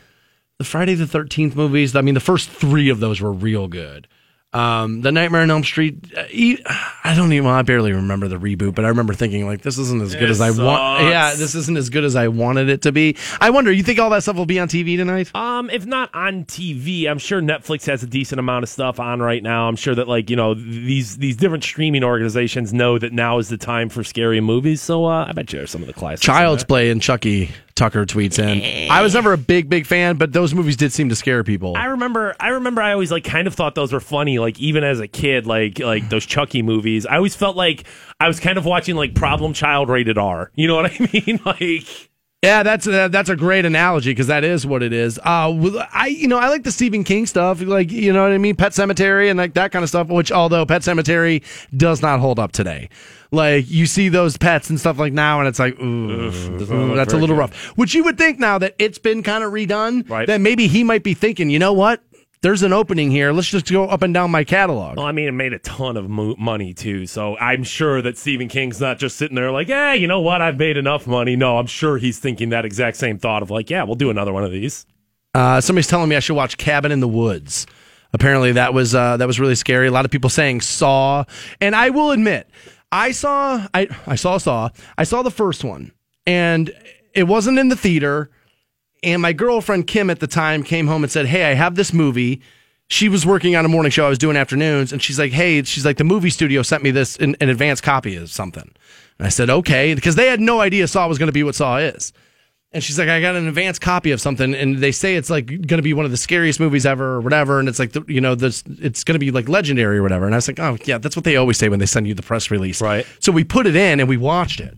The Friday the Thirteenth movies. I mean, the first three of those were real good. Um, the Nightmare on Elm Street. Uh, e- I don't even. Well, I barely remember the reboot, but I remember thinking like, this isn't as good It as I want. Yeah, this isn't as good as I wanted it to be. I wonder. You think all that stuff will be on TV tonight? Um, if not on TV, I'm sure Netflix has a decent amount of stuff on right now. I'm sure that like you know these these different streaming organizations know that now is the time for scary movies. So uh, I bet you there's some of the classics. Child's. Play and Chucky Tucker tweets in. I was never a big big fan, but those movies did seem to scare people. I remember I remember I always like kind of thought those were funny like even as a kid like like those Chucky movies. I always felt like I was kind of watching like Problem Child rated R. You know what I mean? Like Yeah, that's uh, that's a great analogy because that is what it is. Uh, I you know I like the Stephen King stuff, like you know what I mean, Pet Sematary and like that kind of stuff. Which although Pet Sematary does not hold up today, like you see those pets and stuff like now, and it's like ooh, ooh, that's a little good. rough. Which you would think now that it's been kind of redone, Right. that maybe he might be thinking, you know what, there's an opening here. Let's just go up and down my catalog. well, I mean, it made a ton of mo- money too, so I'm sure that Stephen King's not just sitting there like, "Yeah, you know what? I've made enough money." No, I'm sure he's thinking that exact same thought of like, "Yeah, we'll do another one of these." Uh, somebody's telling me I should watch Cabin in the Woods. Apparently, that was uh, that was really scary. A lot of people saying Saw, and I will admit, I saw I I saw Saw. I saw the first one, and it wasn't in the theater. And my girlfriend Kim at the time came home and said, "Hey, I have this movie." She was working on a morning show. I was doing afternoons, and she's like, "Hey, she's like the movie studio sent me this in an advanced copy of something." And I said, "Okay," because they had no idea Saw was going to be what Saw is. And she's like, I got an advanced copy of something, and they say it's like going to be one of the scariest movies ever, or whatever. And it's like, the, you know, this it's going to be like legendary or whatever. And I was like, oh yeah, that's what they always say when they send you the press release, right? So we put it in and we watched it,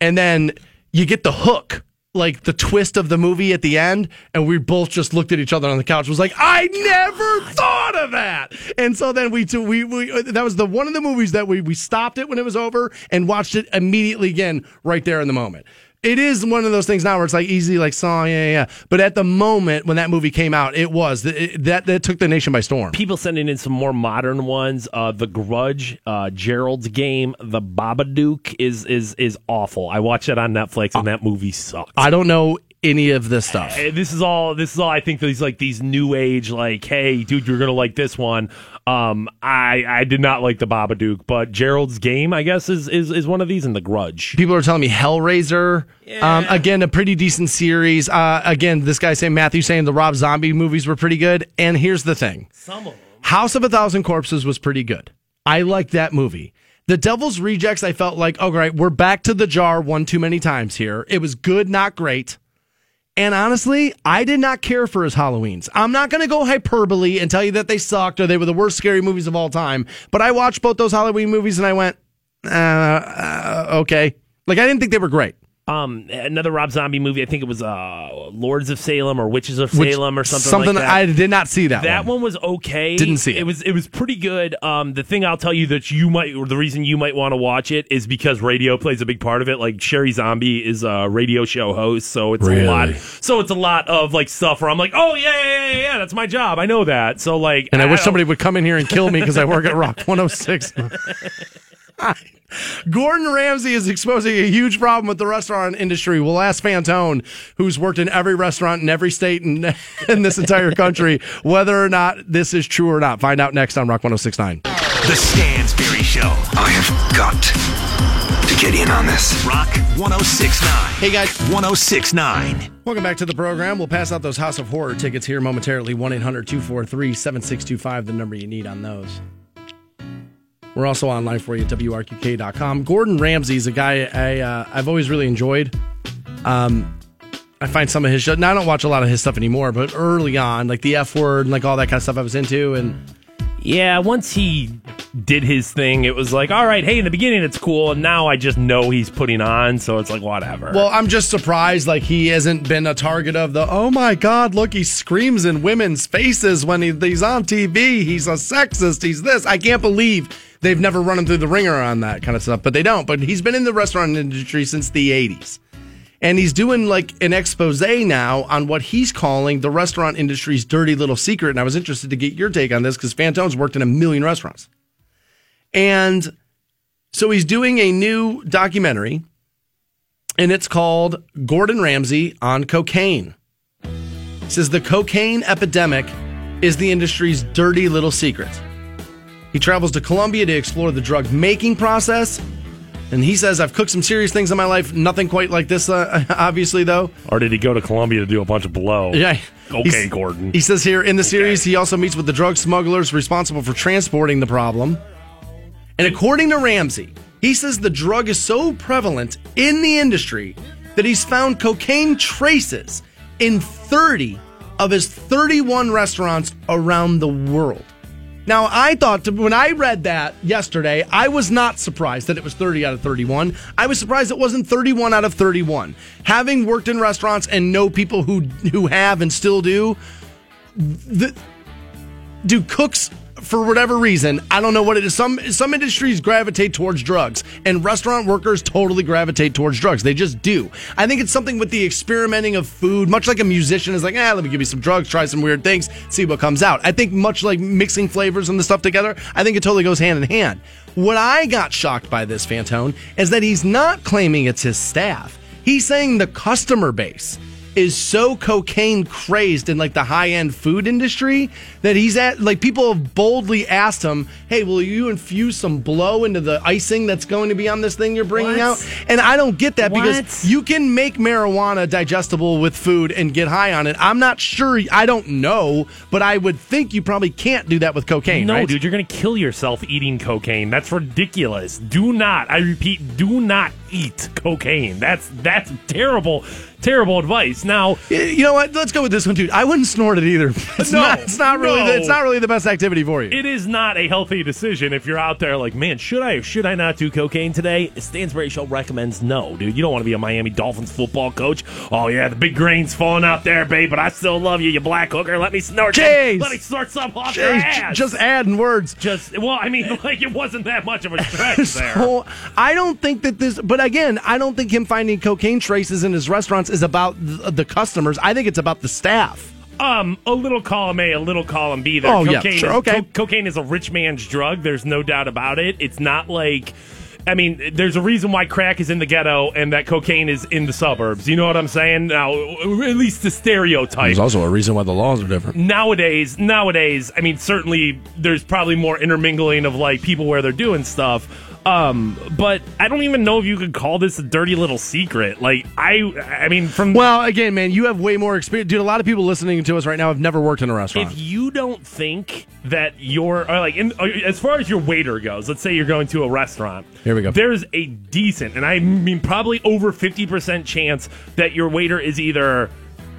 and then you get the hook, like the twist of the movie at the end, and we both just looked at each other on the couch. Was like, I never thought of that. And so then we we we that was the one of the movies that we we stopped it when it was over and watched it immediately again right there in the moment it is one of those things now where it's like easy, like song, yeah, yeah, yeah. But at the moment when that movie came out, it was it, that that took the nation by storm. People sending in some more modern ones. Uh, the Grudge, uh, Gerald's Game, The Babadook is is is awful. I watched it on Netflix, and that movie sucks. I don't know any of this stuff. This is all. This is all. I think these like these new age, like, hey, dude, you're gonna like this one. Um, I I did not like the Babadook, but Gerald's Game, I guess, is is is one of these, and The Grudge. People are telling me Hellraiser. Um, again, a pretty decent series. Uh, again, this guy saying Matthew saying the Rob Zombie movies were pretty good. And here's the thing: Some of them. House of a Thousand Corpses was pretty good. I liked that movie. The Devil's Rejects, I felt like, oh, great, we're back to the jar one too many times here. It was good, not great. And honestly, I did not care for his Halloweens. I'm not going to go hyperbole and tell you that they sucked or they were the worst scary movies of all time. But I watched both those Halloween movies and I went, uh, uh, okay. Like, I didn't think they were great. Um, another Rob Zombie movie. I think it was uh, Lords of Salem or Witches of Which- Salem or something. something like that. I did not see that That one. one was okay. Didn't see it. It was it was pretty good. Um, the thing I'll tell you that you might, or the reason you might want to watch it is because radio plays a big part of it. Like Sheri Zombie is a radio show host, so it's Really? a lot. So it's a lot of like stuff where I'm like, oh yeah, yeah, yeah, yeah, that's my job. I know that. So like, And I, wish don't- somebody would come in here and kill me because I work at Rock 106. Gordon Ramsay is exposing a huge problem with the restaurant industry. We'll ask Fantone, who's worked in every restaurant in every state in, in this entire country, whether or not this is true or not. Find out next on Rock 1069. The Stansbury Show. I have got to get in on this. Rock 1069. Hey, guys. 1069. Welcome back to the program. We'll pass out those House of Horror tickets here momentarily. 1 800 243 7625, the number you need on those. We're also online for you at WRQK.com. Gordon Ramsay is a guy I, uh, I've always really enjoyed. Um, I find some of his shows, now I don't watch a lot of his stuff anymore, but early on, like the F word and like all that kind of stuff I was into. And Yeah, once he did his thing, it was like, all right, hey, in the beginning it's cool, and now I just know he's putting on, so it's like whatever. Well, I'm just surprised like he hasn't been a target of the oh my god, look he screams in women's faces when he, he's on TV. He's a sexist. He's this. I can't believe they've never run him through the ringer on that kind of stuff, but they don't. But he's been in the restaurant industry since the 80s. And he's doing like an expose now on what he's calling the restaurant industry's dirty little secret. And I was interested to get your take on this because Fantone's worked in a million restaurants. And so he's doing a new documentary, and it's called Gordon Ramsay on Cocaine. It says the cocaine epidemic is the industry's dirty little secret. He travels to Colombia to explore the drug making process. And he says, I've cooked some serious things in my life. Nothing quite like this, uh, obviously, though. or did he go to Colombia to do a bunch of blow? Yeah. Okay, He's- Gordon. He says here in the series, he also meets with the drug smugglers responsible for transporting the problem. And according to Ramsay, he says the drug is so prevalent in the industry that he's found cocaine traces in 30 of his 31 restaurants around the world. Now, I thought when I read that yesterday, I was not surprised that it was 30 out of 31. I was surprised it wasn't 31 out of 31. Having worked in restaurants and know people who who have and still do, the, do cooks for whatever reason i don't know what it is some some industries gravitate towards drugs and restaurant workers totally gravitate towards drugs. They just do. I think it's something with the experimenting of food much like a musician is like ah let me give you some drugs try some weird things see what comes out. I think much like mixing flavors and the stuff together i think it totally goes hand in hand. What i got shocked by this fantone is that he's not claiming it's his staff. He's saying the customer base is so cocaine crazed in like the high end food industry that he's at like people have boldly asked him, "Hey, will you infuse some blow into the icing that's going to be on this thing you're bringing What? out?" And I don't get that What? because you can make marijuana digestible with food and get high on it. I'm not sure. I don't know, but I would think you probably can't do that with cocaine. No, right? dude, you're gonna kill yourself eating cocaine. That's ridiculous. Do not, I repeat, do not eat cocaine. That's that's terrible, terrible advice. Now, You know what? Let's go with this one, too. I wouldn't snort it either. It's No, not. It's not really. no. It's not really the best activity for you. it is not a healthy decision if you're out there like, man, should I or should I not do cocaine today? Stansbury Show recommends no, dude. You don't want to be a Miami Dolphins football coach. Oh yeah, the big grain's falling out there, babe, but I still love you, you black hooker. Let me snort some, Jeez. let me snort some off your ass. just adding words. just well, I mean, like it wasn't that much of a stretch there. I don't think that this, but again, I don't think him finding cocaine traces in his restaurants is about the, the customers. I think it's about the staff. Um, a little column A, a little column B. There. Oh, yeah, cocaine sure, is, okay. cocaine is a rich man's drug. There's no doubt about it. It's not like. I mean, there's a reason why crack is in the ghetto and that cocaine is in the suburbs. You know what I'm saying? Now, at least the stereotype. There's also a reason why the laws are different. nowadays, nowadays, I mean, certainly there's probably more intermingling of like people where they're doing stuff. Um, but I don't even know if you could call this a dirty little secret. Like I, I mean, from Well, again, man, you have way more experience, dude. A lot of people listening to us right now have never worked in a restaurant. if you don't think that you're or like in, or as far as your waiter goes let's say you're going to a restaurant Here we go. there's a decent and i mean probably over 50% chance that your waiter is either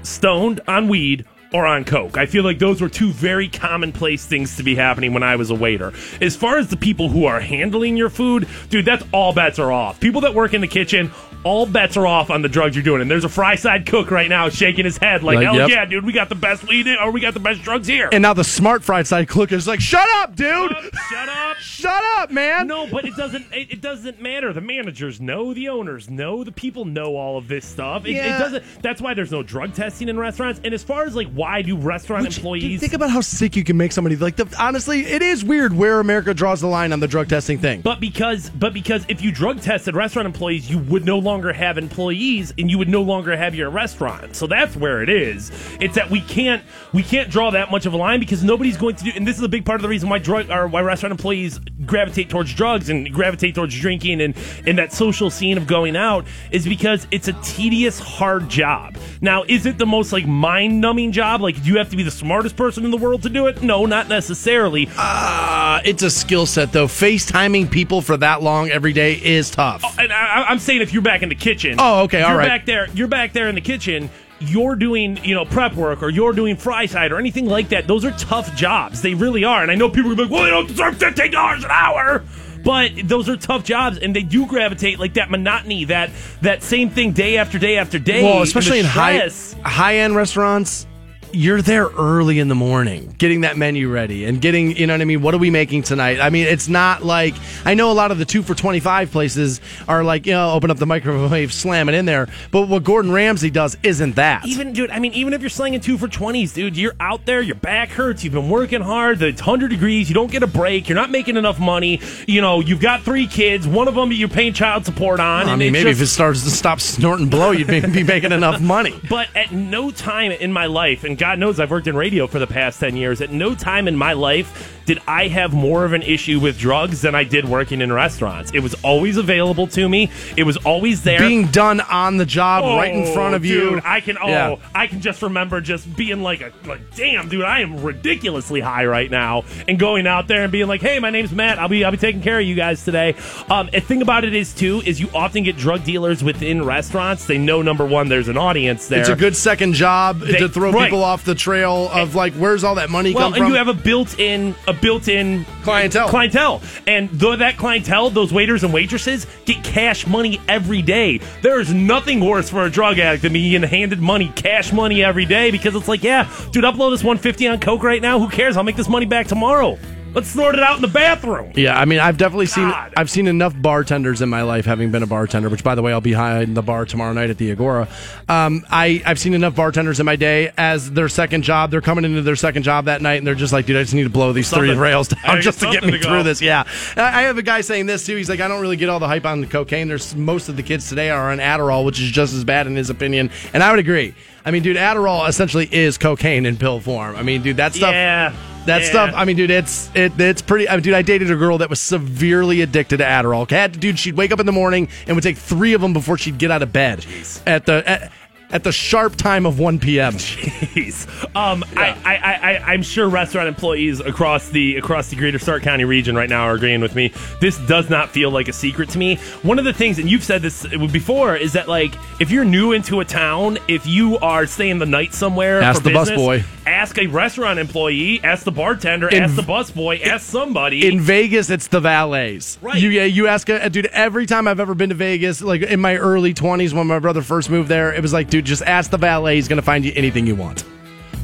stoned on weed or on coke. I feel like those were two very commonplace things to be happening when I was a waiter. As far as the people who are handling your food, dude, that's all bets are off. People that work in the kitchen, all bets are off on the drugs you're doing. And there's a fry side cook right now shaking his head like, Like, hell yep. yeah, dude, we got the best weed in, or we got the best drugs here. and now the smart fried side cook is like, "Shut up, dude! Shut up. Shut up, man!" No, but it doesn't. It, it doesn't matter. The managers know, the owners know, the people know all of this stuff. It, Yeah. it doesn't. That's why there's no drug testing in restaurants. And as far as like why do restaurant Which- employees? think about how sick you can make somebody. Like, the, honestly, it is weird where America draws the line on the drug testing thing. but because, but because if you drug tested restaurant employees, you would no longer have employees, and you would no longer have your restaurant. So that's where it is. It's that we can't, we can't draw that much of a line because nobody's going to do. And this is a big part of the reason why drug or why restaurant employees gravitate towards drugs and gravitate towards drinking and and that social scene of going out is because it's a tedious, hard job. Now, is it the most like mind numbing job? Like, do you have to be the smartest person in the world to do it? No, not necessarily. Uh, it's a skill set, though. FaceTiming people for that long every day is tough. and I, I'm saying if you're back in the kitchen. Oh, okay, all you're right. back there. You're back there in the kitchen. You're doing, you know, prep work or you're doing fry side or anything like that. Those are tough jobs. They really are. And I know people are like, well, they don't deserve fifteen dollars an hour. But those are tough jobs, and they do gravitate like that monotony, that that same thing day after day after day. well, especially in high high end restaurants, you're there early in the morning, getting that menu ready and getting, you know what I mean? What are we making tonight? I mean, it's not like I know a lot of the two for twenty five places are like, you know, open up the microwave, slam it in there. But what Gordon Ramsay does isn't that. Even dude, I mean, even if you're slinging two for twenties, dude, you're out there, your back hurts, you've been working hard, it's hundred degrees, you don't get a break, you're not making enough money. You know, you've got three kids, one of them you're paying child support on. I mean, maybe just- if it starts to stop snorting blow, you'd be, be making enough money. But at no time in my life, and God knows I've worked in radio for the past 10 years, at no time in my life did I have more of an issue with drugs than I did working in restaurants. It was always available to me, it was always there. Being done on the job right in Oh, front of you. Dude, I can oh, Yeah. I can just remember just being like a like damn dude, I am ridiculously high right now and going out there and being like, "Hey, my name's Matt. I'll be I'll be taking care of you guys today." Um a thing about it is too is you often get drug dealers within restaurants. They know number 1 there's an audience there. It's a good second job They- to throw right. people off the trail of like, where's all that money well, come and from? you have a built-in a built-in clientele. clientele, and though that clientele, those waiters and waitresses get cash money every day. There is nothing worse for a drug addict than being handed money, cash money every day, because it's like, yeah, dude, upload this 150 on coke right now. Who cares? I'll make this money back tomorrow. Let's snort it out in the bathroom. Yeah, I mean, I've definitely seen I've seen enough bartenders in my life, having been a bartender. Which, by the way, I'll be behind the bar tomorrow night at the Agora. Um, I I've seen enough bartenders in my day as their second job. They're coming into their second job that night, and they're just like, dude, I just need to blow these three rails down just to get me to through this. Yeah, I I have a guy saying this too. He's like, I don't really get all the hype on the cocaine. There's most of the kids today are on Adderall, which is just as bad in his opinion, and I would agree. I mean, dude, Adderall essentially is cocaine in pill form. I mean, dude, that stuff. Yeah. That Yeah. stuff. I mean, dude, it's it, it's pretty. I mean, dude, I dated a girl that was severely addicted to Adderall. Had, dude, she'd wake up in the morning and would take three of them before she'd get out of bed at the at, at the sharp time of one p.m. Jeez. Um, I, I, I, I, I'm sure restaurant employees across the across the greater Stark County region right now are agreeing with me. This does not feel like a secret to me. One of the things, and you've said this before, is that like if you're new into a town, if you are staying the night somewhere, Ask for the business, busboy. ask a restaurant employee, ask the bartender, In- ask the busboy, ask somebody. In Vegas, it's the valets. Right. You yeah, you ask a dude. Every time I've ever been to Vegas, like in my early twenties when my brother first moved there, it was like, dude, just ask the valet. He's gonna find you anything you want.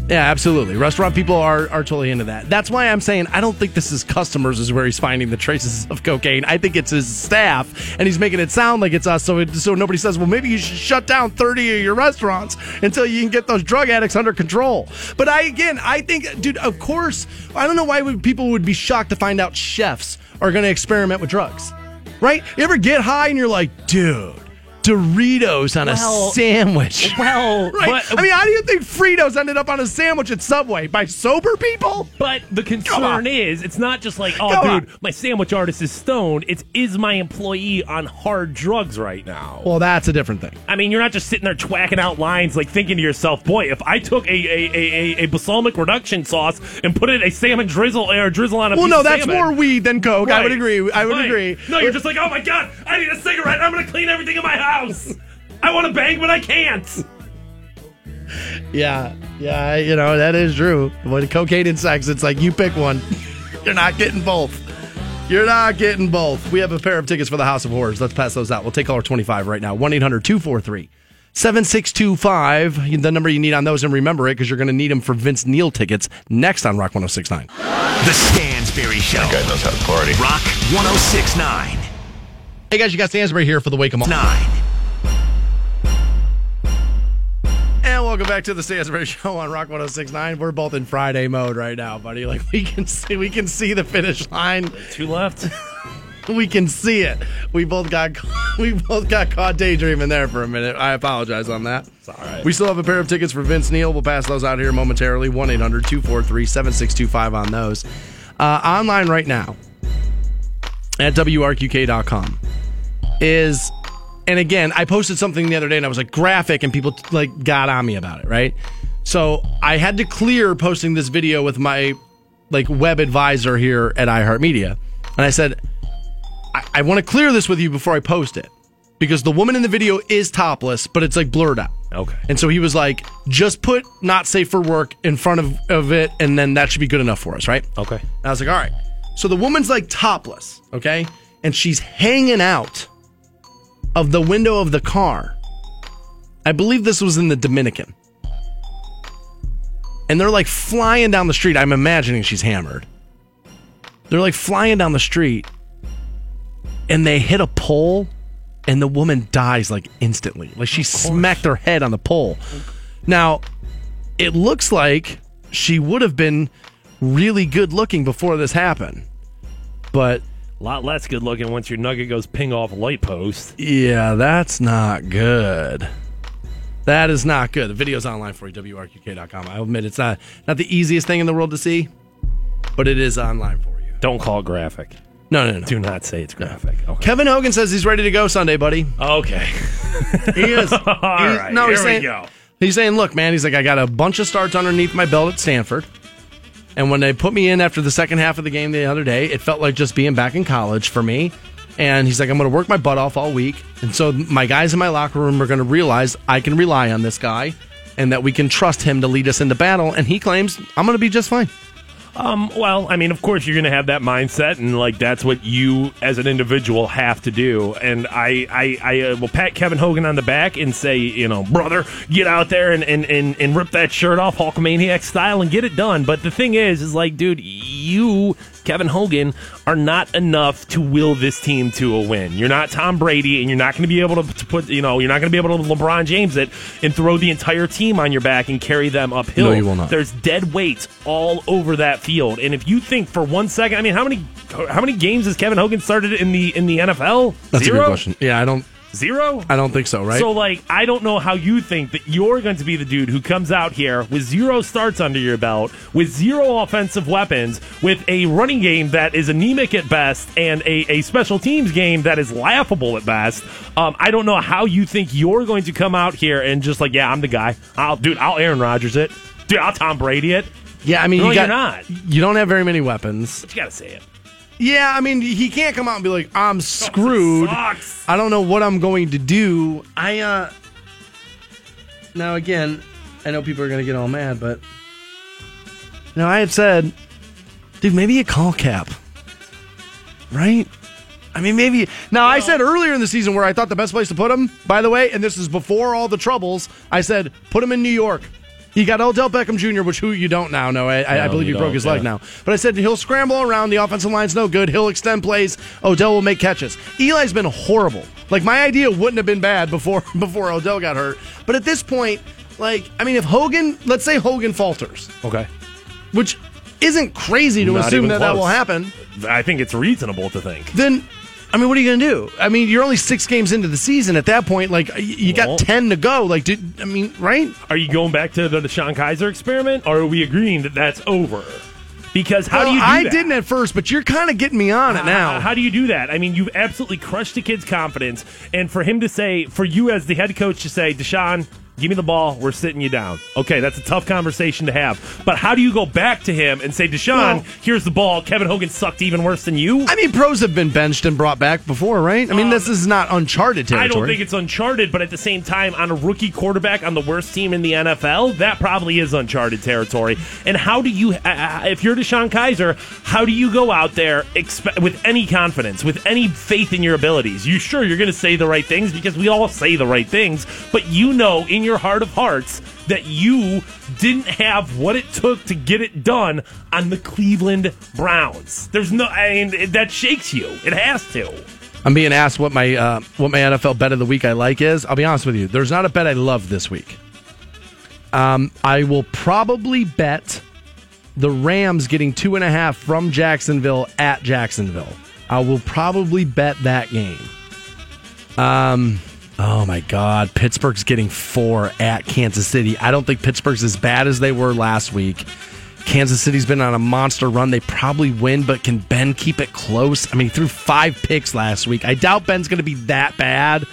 Yeah, absolutely. Restaurant people are, are totally into that. That's why I'm saying I don't think this is customers is where he's finding the traces of cocaine. I think it's his staff, and he's making it sound like it's us, so it, so nobody says, well, maybe you should shut down 30 of your restaurants until you can get those drug addicts under control. But I again, I think, dude, of course, I don't know why would, people would be shocked to find out chefs are going to experiment with drugs, right? You ever get high and you're like, dude. Doritos on Well- a sandwich. well, right? but- I mean, how do you think Fritos ended up on a sandwich at Subway? By sober people? But the concern is, it's not just like, oh, Come dude, my sandwich artist is stoned. It's is my employee on hard drugs right now. Well, that's a different thing. I mean, you're not just sitting there twacking out lines, like thinking to yourself, "Boy, if I took a a, a, a, a balsamic reduction sauce and put it a salmon drizzle or drizzle on a Well, no, that's salmon- more weed than coke. I would agree. I would Right. agree. No, you're just like, oh my god, I need a cigarette. I'm gonna clean everything in my house. I want to bang, but I can't. Yeah, yeah, you know that is true. When cocaine and sex, it's like you pick one. You're not getting both. You're not getting both. We have a pair of tickets for the House of Horrors. Let's pass those out. We'll take caller 25 right now. 1 800 243 7625. The number you need on those, and remember it because you're going to need them for Vince Neil tickets next on Rock 1069. The Stansbury Show. That guy knows how to party. Rock 1069. Hey guys, you got Stansbury here for the Wake 'em Up. Nine. Welcome back to the Stansbury Show on Rock 1069. We're both in Friday mode right now, buddy. Like we can see we can see the finish line. Two left. we can see it. We both got we both got caught daydreaming there for a minute. I apologize on that. It's all right. We still have a pair of tickets for Vince Neil. We'll pass those out here momentarily. 1 800 243 7625 on those. Uh, online right now at WRQK.com is, and again, I posted something the other day and I was like graphic and people like got on me about it, right? So I had to clear posting this video with my like web advisor here at iHeartMedia. And I said, I, I want to clear this with you before I post it because the woman in the video is topless, but it's like blurred out. Okay. And so he was like, just put not safe for work in front of, of it, and then that should be good enough for us, right? Okay. And I was like, all right. So the woman's like topless, okay? And she's hanging out of the window of the car. I believe this was in the Dominican. And they're like flying down the street. I'm imagining she's hammered. They're like flying down the street and they hit a pole and the woman dies like instantly. Like she smacked her head on the pole. Now, it looks like she would have been really good looking before this happened. But lot less good looking once your nugget goes ping off a light post. yeah, that's not good. That is not good. The video's online for you, WRQK.com. I admit it's not, not the easiest thing in the world to see, but it is online for you. Don't call it graphic. No, no, no. Do not say it's graphic. Okay. Kevin Hogan says he's ready to go Sunday, buddy. Okay. He is. All He's- right. no, here he's we saying, go. He's saying, look, man, he's like, I got a bunch of starts underneath my belt at Stanford. And when they put me in after the second half of the game the other day, it felt like just being back in college for me. And he's like, I'm going to work my butt off all week. And so my guys in my locker room are going to realize I can rely on this guy and that we can trust him to lead us into battle. And he claims I'm going to be just fine. Um, well, I mean, of course, you're going to have that mindset, and like that's what you as an individual have to do. And I, I, I uh, will pat Kevin Hogan on the back and say, you know, brother, get out there and and, and, and rip that shirt off Hulkamaniac style and get it done. But the thing is, is like, dude, you Kevin Hogan are not enough to will this team to a win. You're not Tom Brady, and you're not going to be able to, to put, you know, you're not going to be able to LeBron James it and throw the entire team on your back and carry them uphill. No, you will not. There's dead weight all over that field, and if you think for one second, I mean, how many how many games has Kevin Hogan started in the in the NFL? That's Zero? a good question. Yeah, I don't. Zero? I don't think so. Right? So, like, I don't know how you think that you're going to be the dude who comes out here with zero starts under your belt, with zero offensive weapons, with a running game that is anemic at best, and a, a special teams game that is laughable at best. Um, I don't know how you think you're going to come out here and just like, yeah, I'm the guy. I'll, dude, I'll Aaron Rodgers it. Dude, I'll Tom Brady it. yeah, I mean, No, you you're not. You don't have very many weapons. But you got to say it. Yeah, I mean, he can't come out and be like, "I'm screwed. sucks. I don't know what I'm going to do." I uh Now again, I know people are going to get all mad, but no, I had said, dude, maybe a call Cap. Right? I mean, maybe. Now, I said earlier in the season where I thought the best place to put him, by the way, and this is before all the troubles, I said, put him in New York. You got Odell Beckham Jr., which who you don't now know. I, I, I believe he broke don't, his leg now. But I said he'll scramble around. The offensive line's no good. He'll extend plays. Odell will make catches. Eli's been horrible. Like my idea wouldn't have been bad before before Odell got hurt. But at this point, like I mean, if Hogan, let's say Hogan falters, Okay. which isn't crazy to Not assume even that that will happen, I think it's reasonable to think. then. I mean, what are you going to do? I mean, you're only six games into the season. At that point, like you got Well- ten to go. Like, did, I mean, right? Are you going back to the DeShone Kizer experiment, or are we agreeing that that's over? Because how Well, do you do I that? didn't at first, but you're kind of getting me on it now. How, how do you do that? I mean, you've absolutely crushed the kid's confidence, and for him to say, for you as the head coach to say, Deshaun, give me the ball, we're sitting you down. Okay, that's a tough conversation to have. But how do you go back to him and say, DeShone, Well- here's the ball. Kevin Hogan sucked even worse than you. I mean, pros have been benched and brought back before, right? I mean, this is not uncharted territory. I don't think it's uncharted, but at the same time, on a rookie quarterback on the worst team in the NFL, that probably is uncharted territory. And how do you, uh, uh, if you're DeShone Kizer, how do you go out there expe- with any confidence, with any faith in your abilities? You sure you're going to say the right things because we all say the right things, but you know in your heart of hearts that you didn't have what it took to get it done on the Cleveland Browns. There's no, I mean, that shakes you. It has to. I'm being asked what my uh, what my NFL bet of the week I like is. I'll be honest with you. There's not a bet I love this week. Um, I will probably bet the Rams getting two and a half from Jacksonville at Jacksonville. I will probably bet that game. Um. Oh my God, Pittsburgh's getting four at Kansas City. I don't think Pittsburgh's as bad as they were last week. Kansas City's been on a monster run. They probably win, but can Ben keep it close? I mean, he threw five picks last week. I doubt Ben's going to be that bad.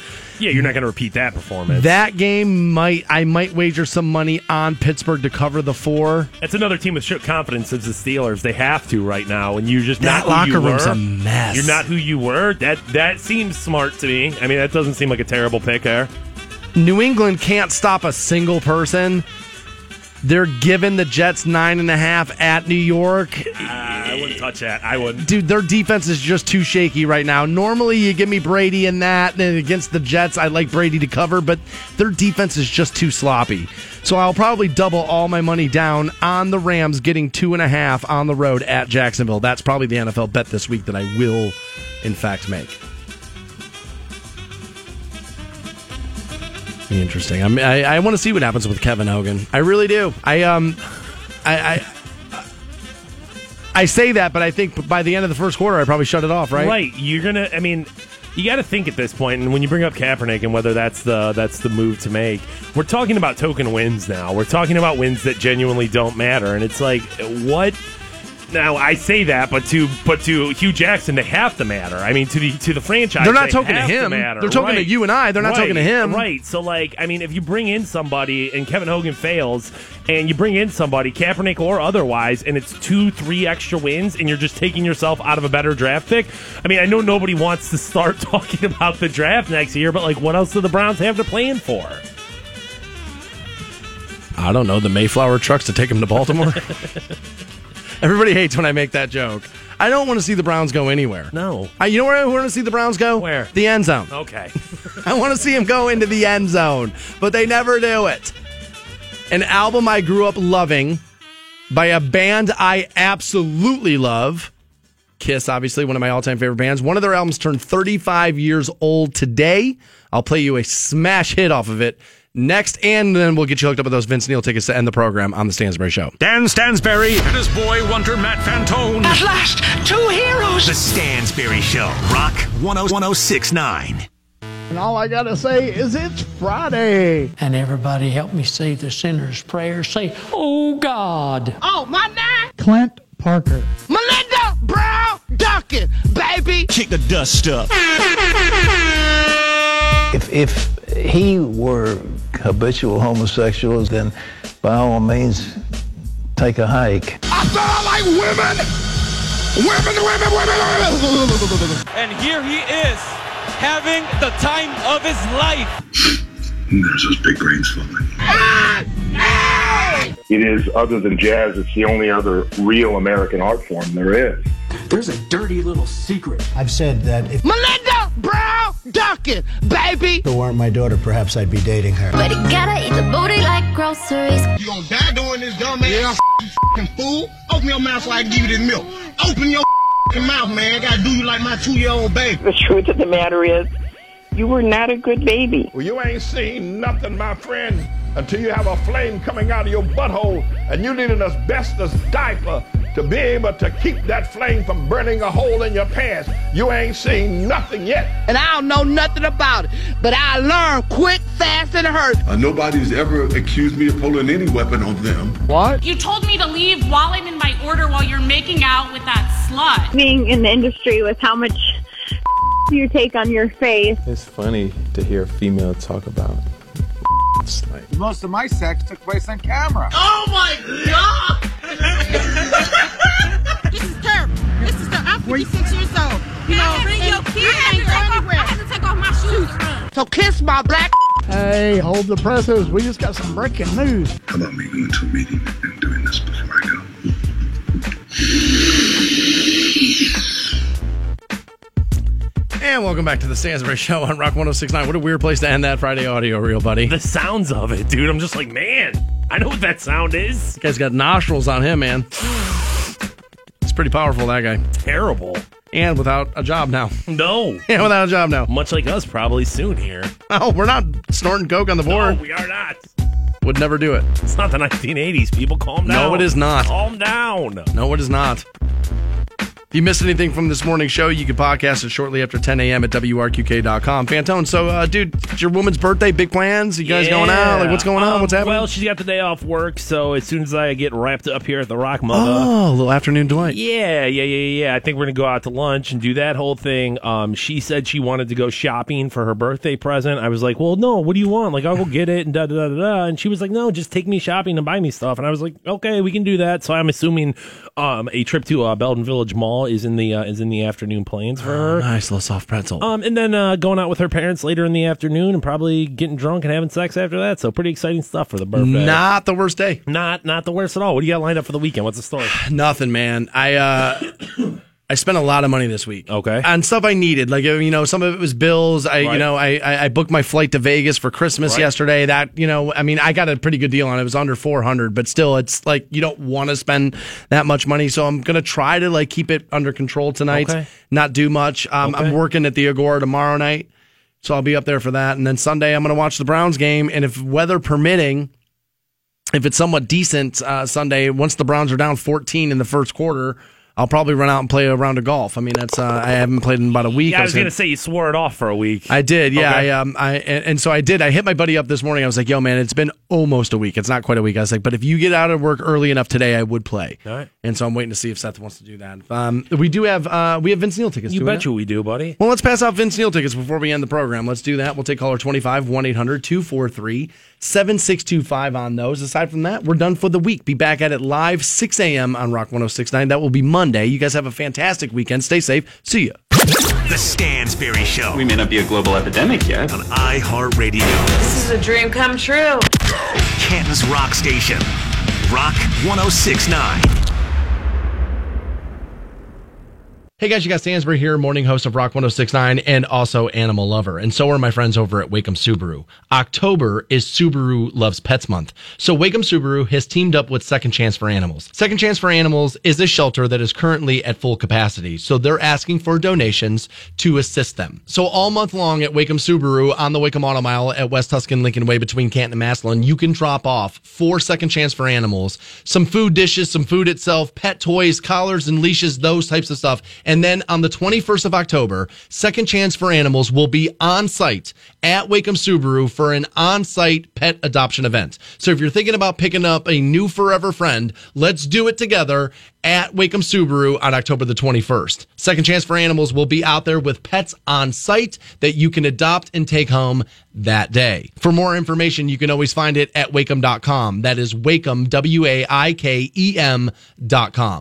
Yeah, you're not going to repeat that performance. That game might I might wager some money on Pittsburgh to cover the four. That's another team with shook confidence as the Steelers. They have to right now, and you're just That not locker room's were. a mess. You're not who you were. That that seems smart to me. I mean, that doesn't seem like a terrible pick there. New England can't stop a single person. They're giving the Jets nine and a half at New York. Uh, I wouldn't touch that. I wouldn't. Dude, their defense is just too shaky right now. Normally, you give me Brady in that, and against the Jets, I like Brady to cover, but their defense is just too sloppy. So I'll probably double all my money down on the Rams getting two and a half on the road at Jacksonville. That's probably the NFL bet this week that I will, in fact, make. Be interesting. I mean, I, I want to see what happens with Kevin Hogan. I really do. I um, I. I I say that, but I think by the end of the first quarter, I probably shut it off, right? Right. You're gonna. I mean, you got to think at this point, and when you bring up Kaepernick and whether that's the that's the move to make, we're talking about token wins now. We're talking about wins that genuinely don't matter, and it's like what. Now I say that, but to but to Hue Jackson, they have to matter. I mean, to the to the franchise, They're not they talking to him. matter. They're talking to you and I. They're not talking to him. Right. So, like, I mean, if you bring in somebody and Kevin Hogan fails, and you bring in somebody, Kaepernick or otherwise, and it's two, three extra wins, and you're just taking yourself out of a better draft pick. I mean, I know nobody wants to start talking about the draft next year, but like, what else do the Browns have to plan for? I don't know the Mayflower trucks to take them to Baltimore. Everybody hates when I make that joke. I don't want to see the Browns go anywhere. No. I, you know where I want to see the Browns go? Where? The end zone. Okay. I want to see them go into the end zone, but they never do it. An album I grew up loving by a band I absolutely love. Kiss, obviously, one of my all time favorite bands. One of their albums turned 35 years old today. I'll play you a smash hit off of it next, and then we'll get you hooked up with those Vince Neil tickets to end the program on The Stansbury Show. Dan Stansbury and his boy wonder Matt Fantone. At last, two heroes. The Stansbury Show. Rock 106.9. And all I gotta say is it's Friday. And everybody help me say the sinner's prayer. Say, Oh God. Oh, my name? Clint Parker. Melinda Brown Duncan, baby. Kick the dust up. If, if he were habitual homosexuals, then by all means, take a hike. I said I like women. Women, women, women, women. And here he is, having the time of his life. There's those big brains falling. It is, other than jazz, it's the only other real American art form there is. There's a dirty little secret. I've said that if Melinda Brown Duncan, baby. If it weren't my daughter, perhaps I'd be dating her. But you gotta eat the booty like groceries. You gonna die doing this, dumb ass yeah. you fool? Open your mouth so I can give you this milk. Open your mouth, man. I gotta do you like my two-year-old baby. The truth of the matter is, you were not a good baby. Well, you ain't seen nothing, my friend, until you have a flame coming out of your butthole and you need an asbestos diaper to be able to keep that flame from burning a hole in your pants. You ain't seen nothing yet. And I don't know nothing about it, but I learned quick, fast, and hurt. Uh, nobody's ever accused me of pulling any weapon on them. What? You told me to leave while I'm in my order while you're making out with that slut. Being in the industry with how much you take on your face. It's funny to hear a female talk about slang. Most of my sex took place on camera. Oh my God! This is terrible. This is terrible. I'm 56 years old. You know, bring your kid. I can't anywhere. I had to take off my shoes. So kiss my black. Hey, hold the presses. We just got some breaking news. How about me going to a meeting and doing this before I go? And welcome back to the Stansbury Show on Rock 1069. What a weird place to end that Friday audio reel, buddy. The sounds of it, dude. I'm just like, man, I know what that sound is. This guy's got nostrils on him, man. It's pretty powerful, that guy. Terrible. And without a job now. No. Yeah, without a job now. Much like us, probably soon here. Oh, we're not snorting coke on the board. No, we are not. Would never do it. It's not the 1980s. People, calm down. No, it is not. Calm down. No, it is not. If you missed anything from this morning's show, you can podcast it shortly after 10 a.m. at WRQK.com. Fantone, so, uh, dude, it's your woman's birthday. Big plans? You guys going out? Like, what's going on? Um, What's happening? Well, she's got the day off work, so as soon as I get wrapped up here at the Rock Mother. oh, a little afternoon Dwight. Yeah, yeah, yeah, yeah. I think we're gonna go out to lunch and do that whole thing. Um, she said she wanted to go shopping for her birthday present. I was like, well, no. What do you want? Like, I'll go get it and da da da. da. And she was like, no, just take me shopping and buy me stuff. And I was like, okay, we can do that. So I'm assuming um, a trip to uh, Belden Village Mall is in the uh, is in the afternoon plans for her. Nice little soft pretzel. Um, and then uh, going out with her parents later in the afternoon and probably getting drunk and having sex after that. So pretty exciting stuff for the birthday. Not the worst day. Not not the worst at all. What do you got lined up for the weekend? What's the story? Nothing, man. I uh I spent a lot of money this week. Okay. On stuff I needed. Like you know, some of it was bills. I you know, I I booked my flight to Vegas for Christmas Right. yesterday. That, you know, I mean, I got a pretty good deal on it. It was under 400, but still it's like you don't want to spend that much money. So I'm going to try to like keep it under control tonight. Okay. Not do much. Um I'm working at the Agora tomorrow night. So I'll be up there for that and then Sunday I'm going to watch the Browns game and if weather permitting if it's somewhat decent uh, Sunday, once the Browns are down 14 in the first quarter, I'll probably run out and play a round of golf. I mean, that's uh, I haven't played in about a week. Yeah, I was gonna- gonna say you swore it off for a week. I did, yeah. Okay. I um, I and, and so I did. I hit my buddy up this morning. I was like, "Yo, man, it's been almost a week. It's not quite a week." I was like, "But if you get out of work early enough today, I would play." All right. And so I'm waiting to see if Seth wants to do that. Um, we do have uh, we have Vince Neil tickets. You bet you we do, buddy. well, let's pass out Vince Neil tickets before we end the program. Let's do that. We'll take caller 25 1 800 243 7625 on those. Aside from that, we're done for the week. Be back at it live 6 a.m. on Rock 1069. That will be Monday. You guys have a fantastic weekend. Stay safe. See ya. The Stansbury Show. We may not be a global epidemic yet. On iHeartRadio. This is a dream come true. Canton's Rock Station. Rock 1069. Hey guys, you got Stansbury here, morning host of Rock 1069 and also animal lover. And so are my friends over at Waikem Subaru. October is Subaru Loves Pets Month. So Waikem Subaru has teamed up with Second Chance for Animals. Second Chance for Animals is a shelter that is currently at full capacity. So they're asking for donations to assist them. So all month long at Waikem Subaru on the Waikem Auto Mile at West Tuscan Lincoln Way between Canton and Massillon, you can drop off for Second Chance for Animals some food dishes, some food itself, pet toys, collars and leashes, those types of stuff. And then on the 21st of October, Second Chance for Animals will be on site at Waikem Subaru for an on site pet adoption event. So if you're thinking about picking up a new forever friend, let's do it together at Waikem Subaru on October the 21st. Second Chance for Animals will be out there with pets on site that you can adopt and take home that day. For more information, you can always find it at waikem.com. That is Waikem, W A I K E M.com.